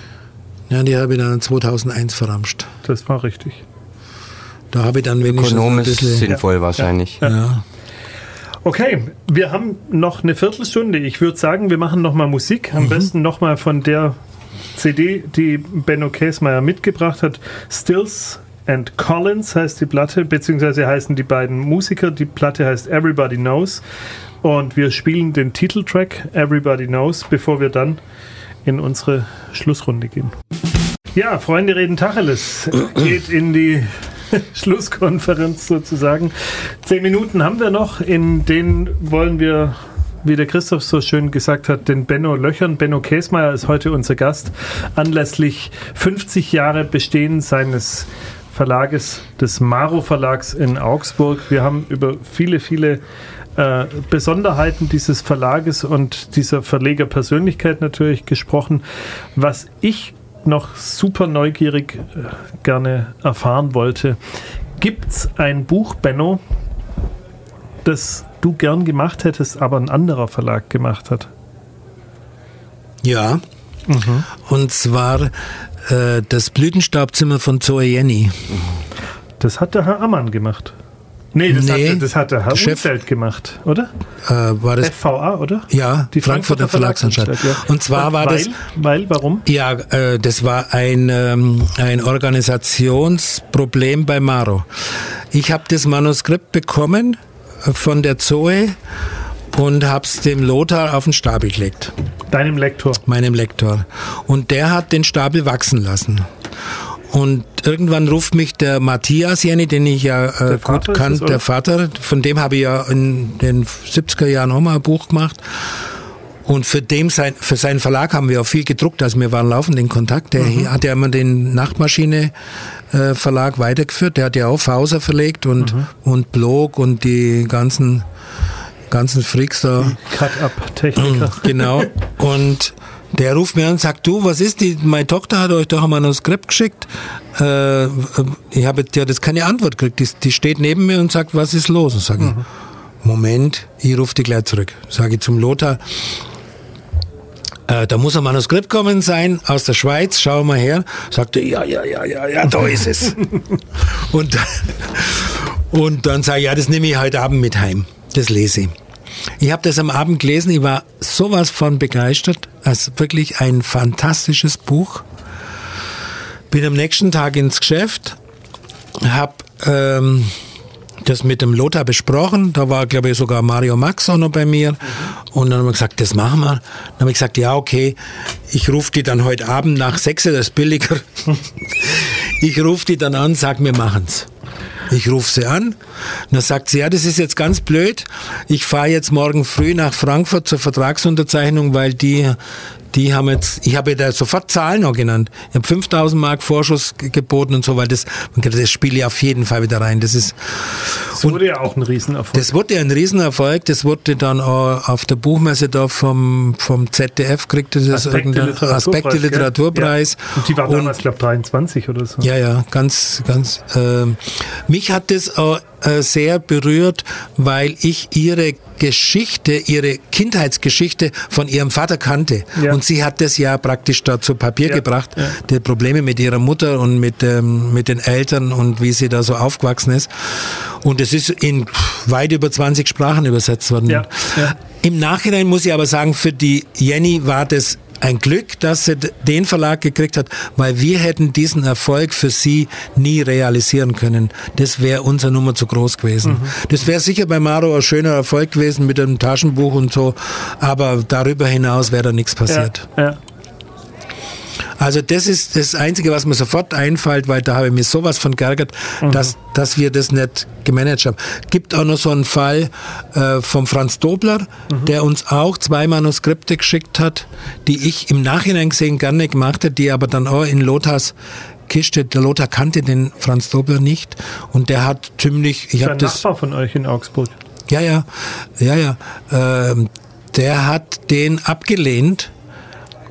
Ja, die habe ich dann 2001 verramscht. Das war richtig. Da habe ich dann wenigstens Ökonomisch ein bisschen sinnvoll ja. wahrscheinlich. Ja. ja. Okay, wir haben noch eine Viertelstunde. Ich würde sagen, wir machen noch mal Musik. Am mhm. besten noch mal von der CD, die Benno Käsmeier mitgebracht hat. Stills and Collins heißt die Platte, beziehungsweise heißen die beiden Musiker. Die Platte heißt Everybody Knows. Und wir spielen den Titeltrack Everybody Knows, bevor wir dann in unsere Schlussrunde gehen. Ja, Freunde reden Tacheles [clears throat] geht in die [laughs] Schlusskonferenz sozusagen. Zehn Minuten haben wir noch, in denen wollen wir wie der Christoph so schön gesagt hat, den Benno löchern. Benno Käsmeier ist heute unser Gast anlässlich 50 Jahre Bestehen seines Verlages, des Maro Verlags in Augsburg. Wir haben über viele, viele äh, Besonderheiten dieses Verlages und dieser Verlegerpersönlichkeit natürlich gesprochen. Was ich noch super neugierig äh, gerne erfahren wollte, gibt es ein Buch, Benno, das du gern gemacht hättest, aber ein anderer Verlag gemacht hat? Ja. Mhm. Und zwar äh, das Blütenstaubzimmer von Zoe Jenny. Das hat der Herr Ammann gemacht. Nee, das, nee, hat, das hat der Herr Chef, Umfeld gemacht, oder? Äh, war das FVA, oder? Ja, die Frankfurter, Frankfurter Verlagsanstalt. Ja. Und zwar Und war weil, das. Weil, warum? Ja, äh, das war ein, ähm, ein Organisationsproblem bei Maro. Ich habe das Manuskript bekommen von der Zoe und hab's dem Lothar auf den Stapel gelegt. Deinem Lektor? Meinem Lektor. Und der hat den Stapel wachsen lassen. Und irgendwann ruft mich der Matthias Jenny, den ich ja äh, gut kannte, der Vater, von dem habe ich ja in den 70er Jahren auch mal ein Buch gemacht. Und für, dem sein, für seinen Verlag haben wir auch viel gedruckt, also wir waren laufend in Kontakt. Der mhm. hat ja immer den Nachtmaschine äh, Verlag weitergeführt, der hat ja auch Fauser verlegt und, mhm. und Blog und die ganzen, ganzen Freaks da. Cut-Up-Techniker. [clears throat] Genau. Und der ruft mir an und sagt, du, was ist die, meine Tochter hat euch doch ein Manuskript geschickt. Äh, ich habe ja das keine Antwort gekriegt. Die, die, steht neben mir und sagt, was ist los? Und sage mhm. Moment, ich rufe die gleich zurück. Sage ich zum Lothar, äh, da muss ein Manuskript kommen sein aus der Schweiz, schau mal her. Sagte, ja, ja, ja, ja, ja, da ist es. [laughs] und, und dann sage ich, ja, das nehme ich heute Abend mit heim. Das lese ich. Ich habe das am Abend gelesen, ich war sowas von begeistert. Also wirklich ein fantastisches Buch. Bin am nächsten Tag ins Geschäft, habe ähm, das mit dem Lothar besprochen. Da war, glaube ich, sogar Mario Max auch noch bei mir. Und dann haben wir gesagt, das machen wir. Dann habe ich gesagt, ja, okay, ich rufe die dann heute Abend nach sechs, das ist billiger. [laughs] ich rufe die dann an, sag, wir machen's. Ich rufe sie an. Und dann sagt sie, ja, das ist jetzt ganz blöd. Ich fahre jetzt morgen früh nach Frankfurt zur Vertragsunterzeichnung, weil die die haben jetzt, ich habe da sofort Zahlen auch genannt. Ich habe 5000 Mark Vorschuss geboten und so, weil das, das spiele ich auf jeden Fall wieder rein. Das ist, das wurde ja auch ein Riesenerfolg. Das wurde ja ein Riesenerfolg. Das wurde dann auch auf der Buchmesse da vom, vom ZDF kriegte das Aspekte Literaturpreis, Aspekte Literaturpreis. Ja. Und die war damals, glaube ich, 23 oder so. Ja, ja, ganz, ganz. Äh, mich hat das auch äh, sehr berührt, weil ich ihre Geschichte, ihre Kindheitsgeschichte von ihrem Vater kannte. Ja. Und sie hat das ja praktisch da zu Papier ja. gebracht, ja. die Probleme mit ihrer Mutter und mit, ähm, mit den Eltern und wie sie da so aufgewachsen ist. Und es ist in weit über 20 Sprachen übersetzt worden. Im Nachhinein muss ich aber sagen, für die Jenny war das ein Glück, dass sie den Verlag gekriegt hat, weil wir hätten diesen Erfolg für sie nie realisieren können. Das wäre unser Nummer zu groß gewesen. Mhm. Das wäre sicher bei Maro ein schöner Erfolg gewesen mit einem Taschenbuch und so, aber darüber hinaus wäre da nichts passiert. Ja, ja. Also das ist das Einzige, was mir sofort einfällt, weil da habe ich mich sowas von geärgert, mhm. dass, dass wir das nicht gemanagt haben. Gibt auch noch so einen Fall äh, vom Franz Dobler, mhm. der uns auch zwei Manuskripte geschickt hat, die ich im Nachhinein gesehen gerne gemacht hätte, die aber dann auch in Lothars Kiste, der Lothar kannte den Franz Dobler nicht und der hat ziemlich, ich habe das Nachbar von euch in Augsburg. Ja, ja, ja, ja. Ähm, der hat den abgelehnt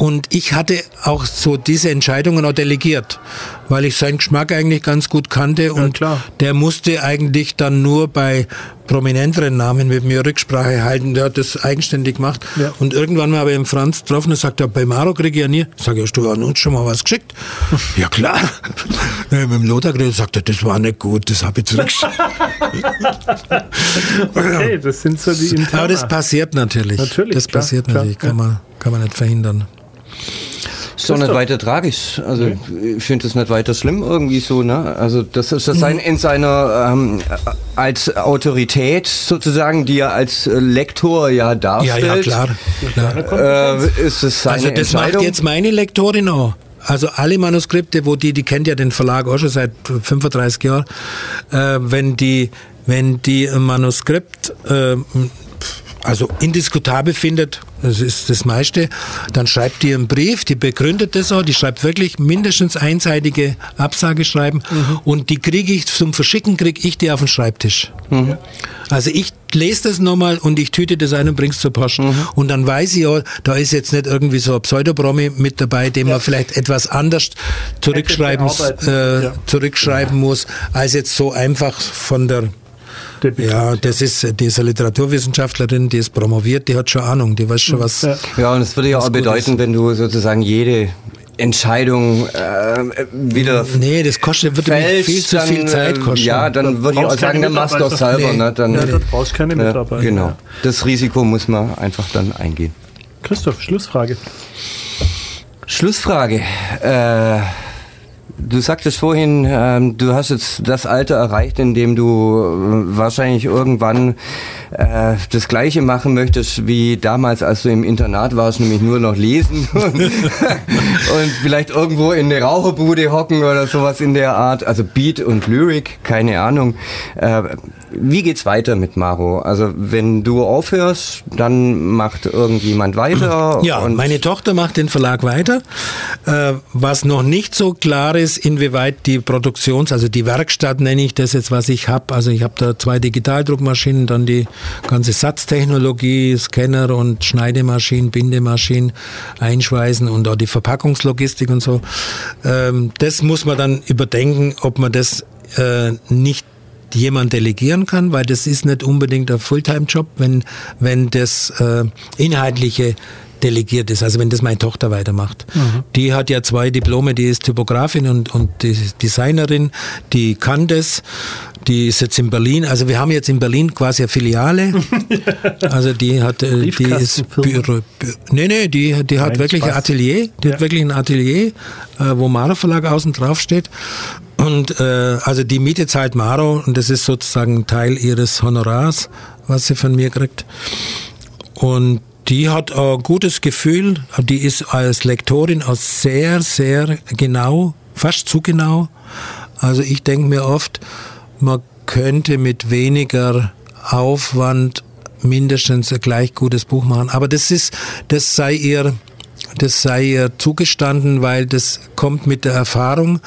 und ich hatte auch so diese Entscheidungen auch delegiert, weil ich seinen Geschmack eigentlich ganz gut kannte und ja, der musste eigentlich dann nur bei prominenteren Namen mit mir Rücksprache halten. Der hat das eigenständig gemacht. Ja. Und irgendwann mal habe ich einen Franz getroffen und sagt, bei Maro kriege ich ja nie. Sag ich, hast du an uns schon mal was geschickt? [laughs] ja klar. [laughs] mit dem Lothar geredet sagt er, das war nicht gut, das habe ich zurückgeschickt. [laughs] okay, das sind so die Interna. Aber das passiert natürlich. Natürlich. Das klar, passiert natürlich, klar, kann, man, kann man nicht verhindern. Ist doch nicht weiter tragisch. Also okay. ich finde es nicht weiter schlimm irgendwie so. Ne? Also das ist das mhm. in seiner ähm, als Autorität sozusagen, die er als Lektor ja darstellt. Ja, ja klar. klar. Äh, ist es seine also das macht jetzt meine Lektorin auch. Also alle Manuskripte, wo die, die kennt ja den Verlag auch schon seit 35 Jahren, äh, wenn die, wenn die ein Manuskript äh, also indiskutabel findet, das ist das meiste, dann schreibt die einen Brief, die begründet das auch, die schreibt wirklich mindestens einseitige Absage schreiben mhm. und die kriege ich zum Verschicken, kriege ich die auf den Schreibtisch. Mhm. Also ich lese das nochmal und ich tüte das ein und bring's zur Post. Mhm. Und dann weiß ich auch, da ist jetzt nicht irgendwie so ein Pseudopromi mit dabei, dem ja. man vielleicht etwas anders zurückschreiben, äh, ja. zurückschreiben muss, als jetzt so einfach von der ja, das ist diese Literaturwissenschaftlerin, die ist promoviert, die hat schon Ahnung, die weiß schon was. Ja, und es würde ja auch bedeuten, wenn du sozusagen jede Entscheidung äh, wieder. Nee, das kostet würde fälscht, viel zu viel Zeit äh, kosten. Ja, dann würde ich auch sagen, dann machst du doch selber. Nee. Ne? Dann, ja, dann brauchst keine Mitarbeiter. genau. Das Risiko muss man einfach dann eingehen. Christoph, Schlussfrage. Schlussfrage. Äh, Du sagtest vorhin, ähm, du hast jetzt das Alter erreicht, in dem du äh, wahrscheinlich irgendwann äh, das Gleiche machen möchtest wie damals, als du im Internat warst, nämlich nur noch lesen [laughs] und, [laughs] und vielleicht irgendwo in eine Raucherbude hocken oder sowas in der Art. Also Beat und Lyric, keine Ahnung. Äh, wie geht's weiter mit Maro? Also wenn du aufhörst, dann macht irgendjemand weiter. Ja, meine Tochter macht den Verlag weiter. Äh, was noch nicht so klar ist, inwieweit die Produktions-, also die Werkstatt nenne ich das jetzt, was ich habe. Also ich habe da zwei Digitaldruckmaschinen, dann die ganze Satztechnologie, Scanner und Schneidemaschinen, Bindemaschinen, Einschweißen und auch die Verpackungslogistik und so. Ähm, das muss man dann überdenken, ob man das äh, nicht jemand delegieren kann, weil das ist nicht unbedingt ein Fulltime-Job, wenn, wenn das äh, inhaltliche delegiert ist, also wenn das meine Tochter weitermacht. Mhm. Die hat ja zwei Diplome, die ist Typografin und, und die Designerin, die kann das, die ist jetzt in Berlin, also wir haben jetzt in Berlin quasi eine Filiale, [laughs] also die hat, äh, die ist Büro, nee, nee, die, die hat Nein, wirklich Spaß. ein Atelier, die ja. hat wirklich ein Atelier, äh, wo Mara Verlag außen drauf steht und äh, also die Miete zahlt Maro und das ist sozusagen Teil ihres Honorars, was sie von mir kriegt. Und die hat ein gutes Gefühl, die ist als Lektorin auch sehr, sehr genau, fast zu genau. Also ich denke mir oft, man könnte mit weniger Aufwand mindestens ein gleich gutes Buch machen. Aber das ist, das sei ihr das sei ihr zugestanden, weil das kommt mit der Erfahrung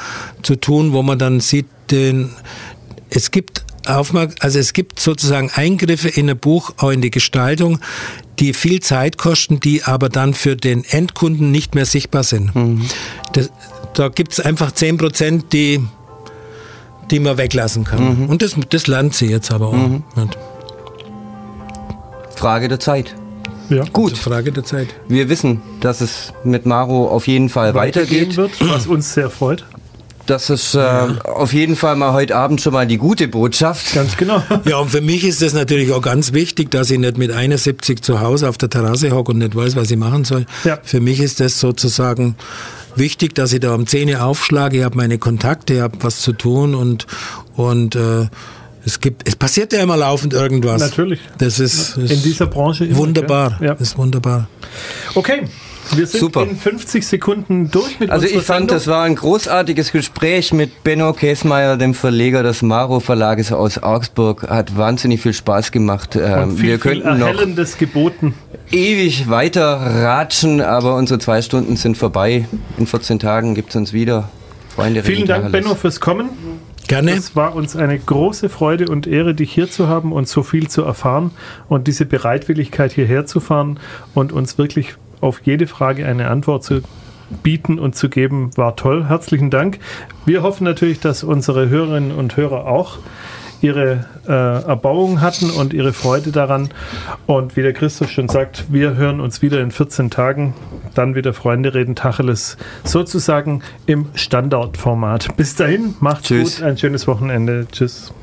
zu tun, wo man dann sieht, den, es gibt Aufmerk also es gibt sozusagen Eingriffe in ein Buch, auch in die Gestaltung, die viel Zeit kosten, die aber dann für den Endkunden nicht mehr sichtbar sind. Mhm. Das, da gibt es einfach 10 Prozent, die, die man weglassen kann. Mhm. Und das, das lernt sie jetzt aber auch. Mhm. Frage der Zeit. Ja, gut. Frage der Zeit. Wir wissen, dass es mit Maro auf jeden Fall weitergeht. Wird, was uns sehr freut. Das ist äh, ja. auf jeden Fall mal heute Abend schon mal die gute Botschaft. Ganz genau. [laughs] Ja, und für mich ist das natürlich auch ganz wichtig, dass ich nicht mit 71 zu Hause auf der Terrasse hocke und nicht weiß, was ich machen soll. Ja. Für mich ist das sozusagen wichtig, dass ich da um Zähne aufschlage, ich habe meine Kontakte, ich habe was zu tun und, und äh, es gibt, es passiert ja immer laufend irgendwas. Natürlich. Das ist, ist in dieser Branche immer, wunderbar. Ja. Das ist wunderbar. Okay. Wir sind Super. in 50 Sekunden durch mit Also ich fand, Sendung. das war ein großartiges Gespräch mit Benno Käsmeier, dem Verleger des Maro Verlages aus Augsburg. Hat wahnsinnig viel Spaß gemacht. Ähm, viel, wir könnten noch geboten. ewig weiter ratschen, aber unsere zwei Stunden sind vorbei. In 14 Tagen gibt es uns wieder. Freunde, Vielen Dank, Benno, fürs Kommen. Gerne. Es war uns eine große Freude und Ehre, dich hier zu haben und so viel zu erfahren und diese Bereitwilligkeit hierher zu fahren und uns wirklich auf jede Frage eine Antwort zu bieten und zu geben, war toll. Herzlichen Dank. Wir hoffen natürlich, dass unsere Hörerinnen und Hörer auch ihre äh, Erbauung hatten und ihre Freude daran. Und wie der Christoph schon sagt, wir hören uns wieder in 14 Tagen. Dann wieder Freunde reden Tacheles sozusagen im Standardformat. Bis dahin, macht's Tschüss. gut, ein schönes Wochenende. Tschüss.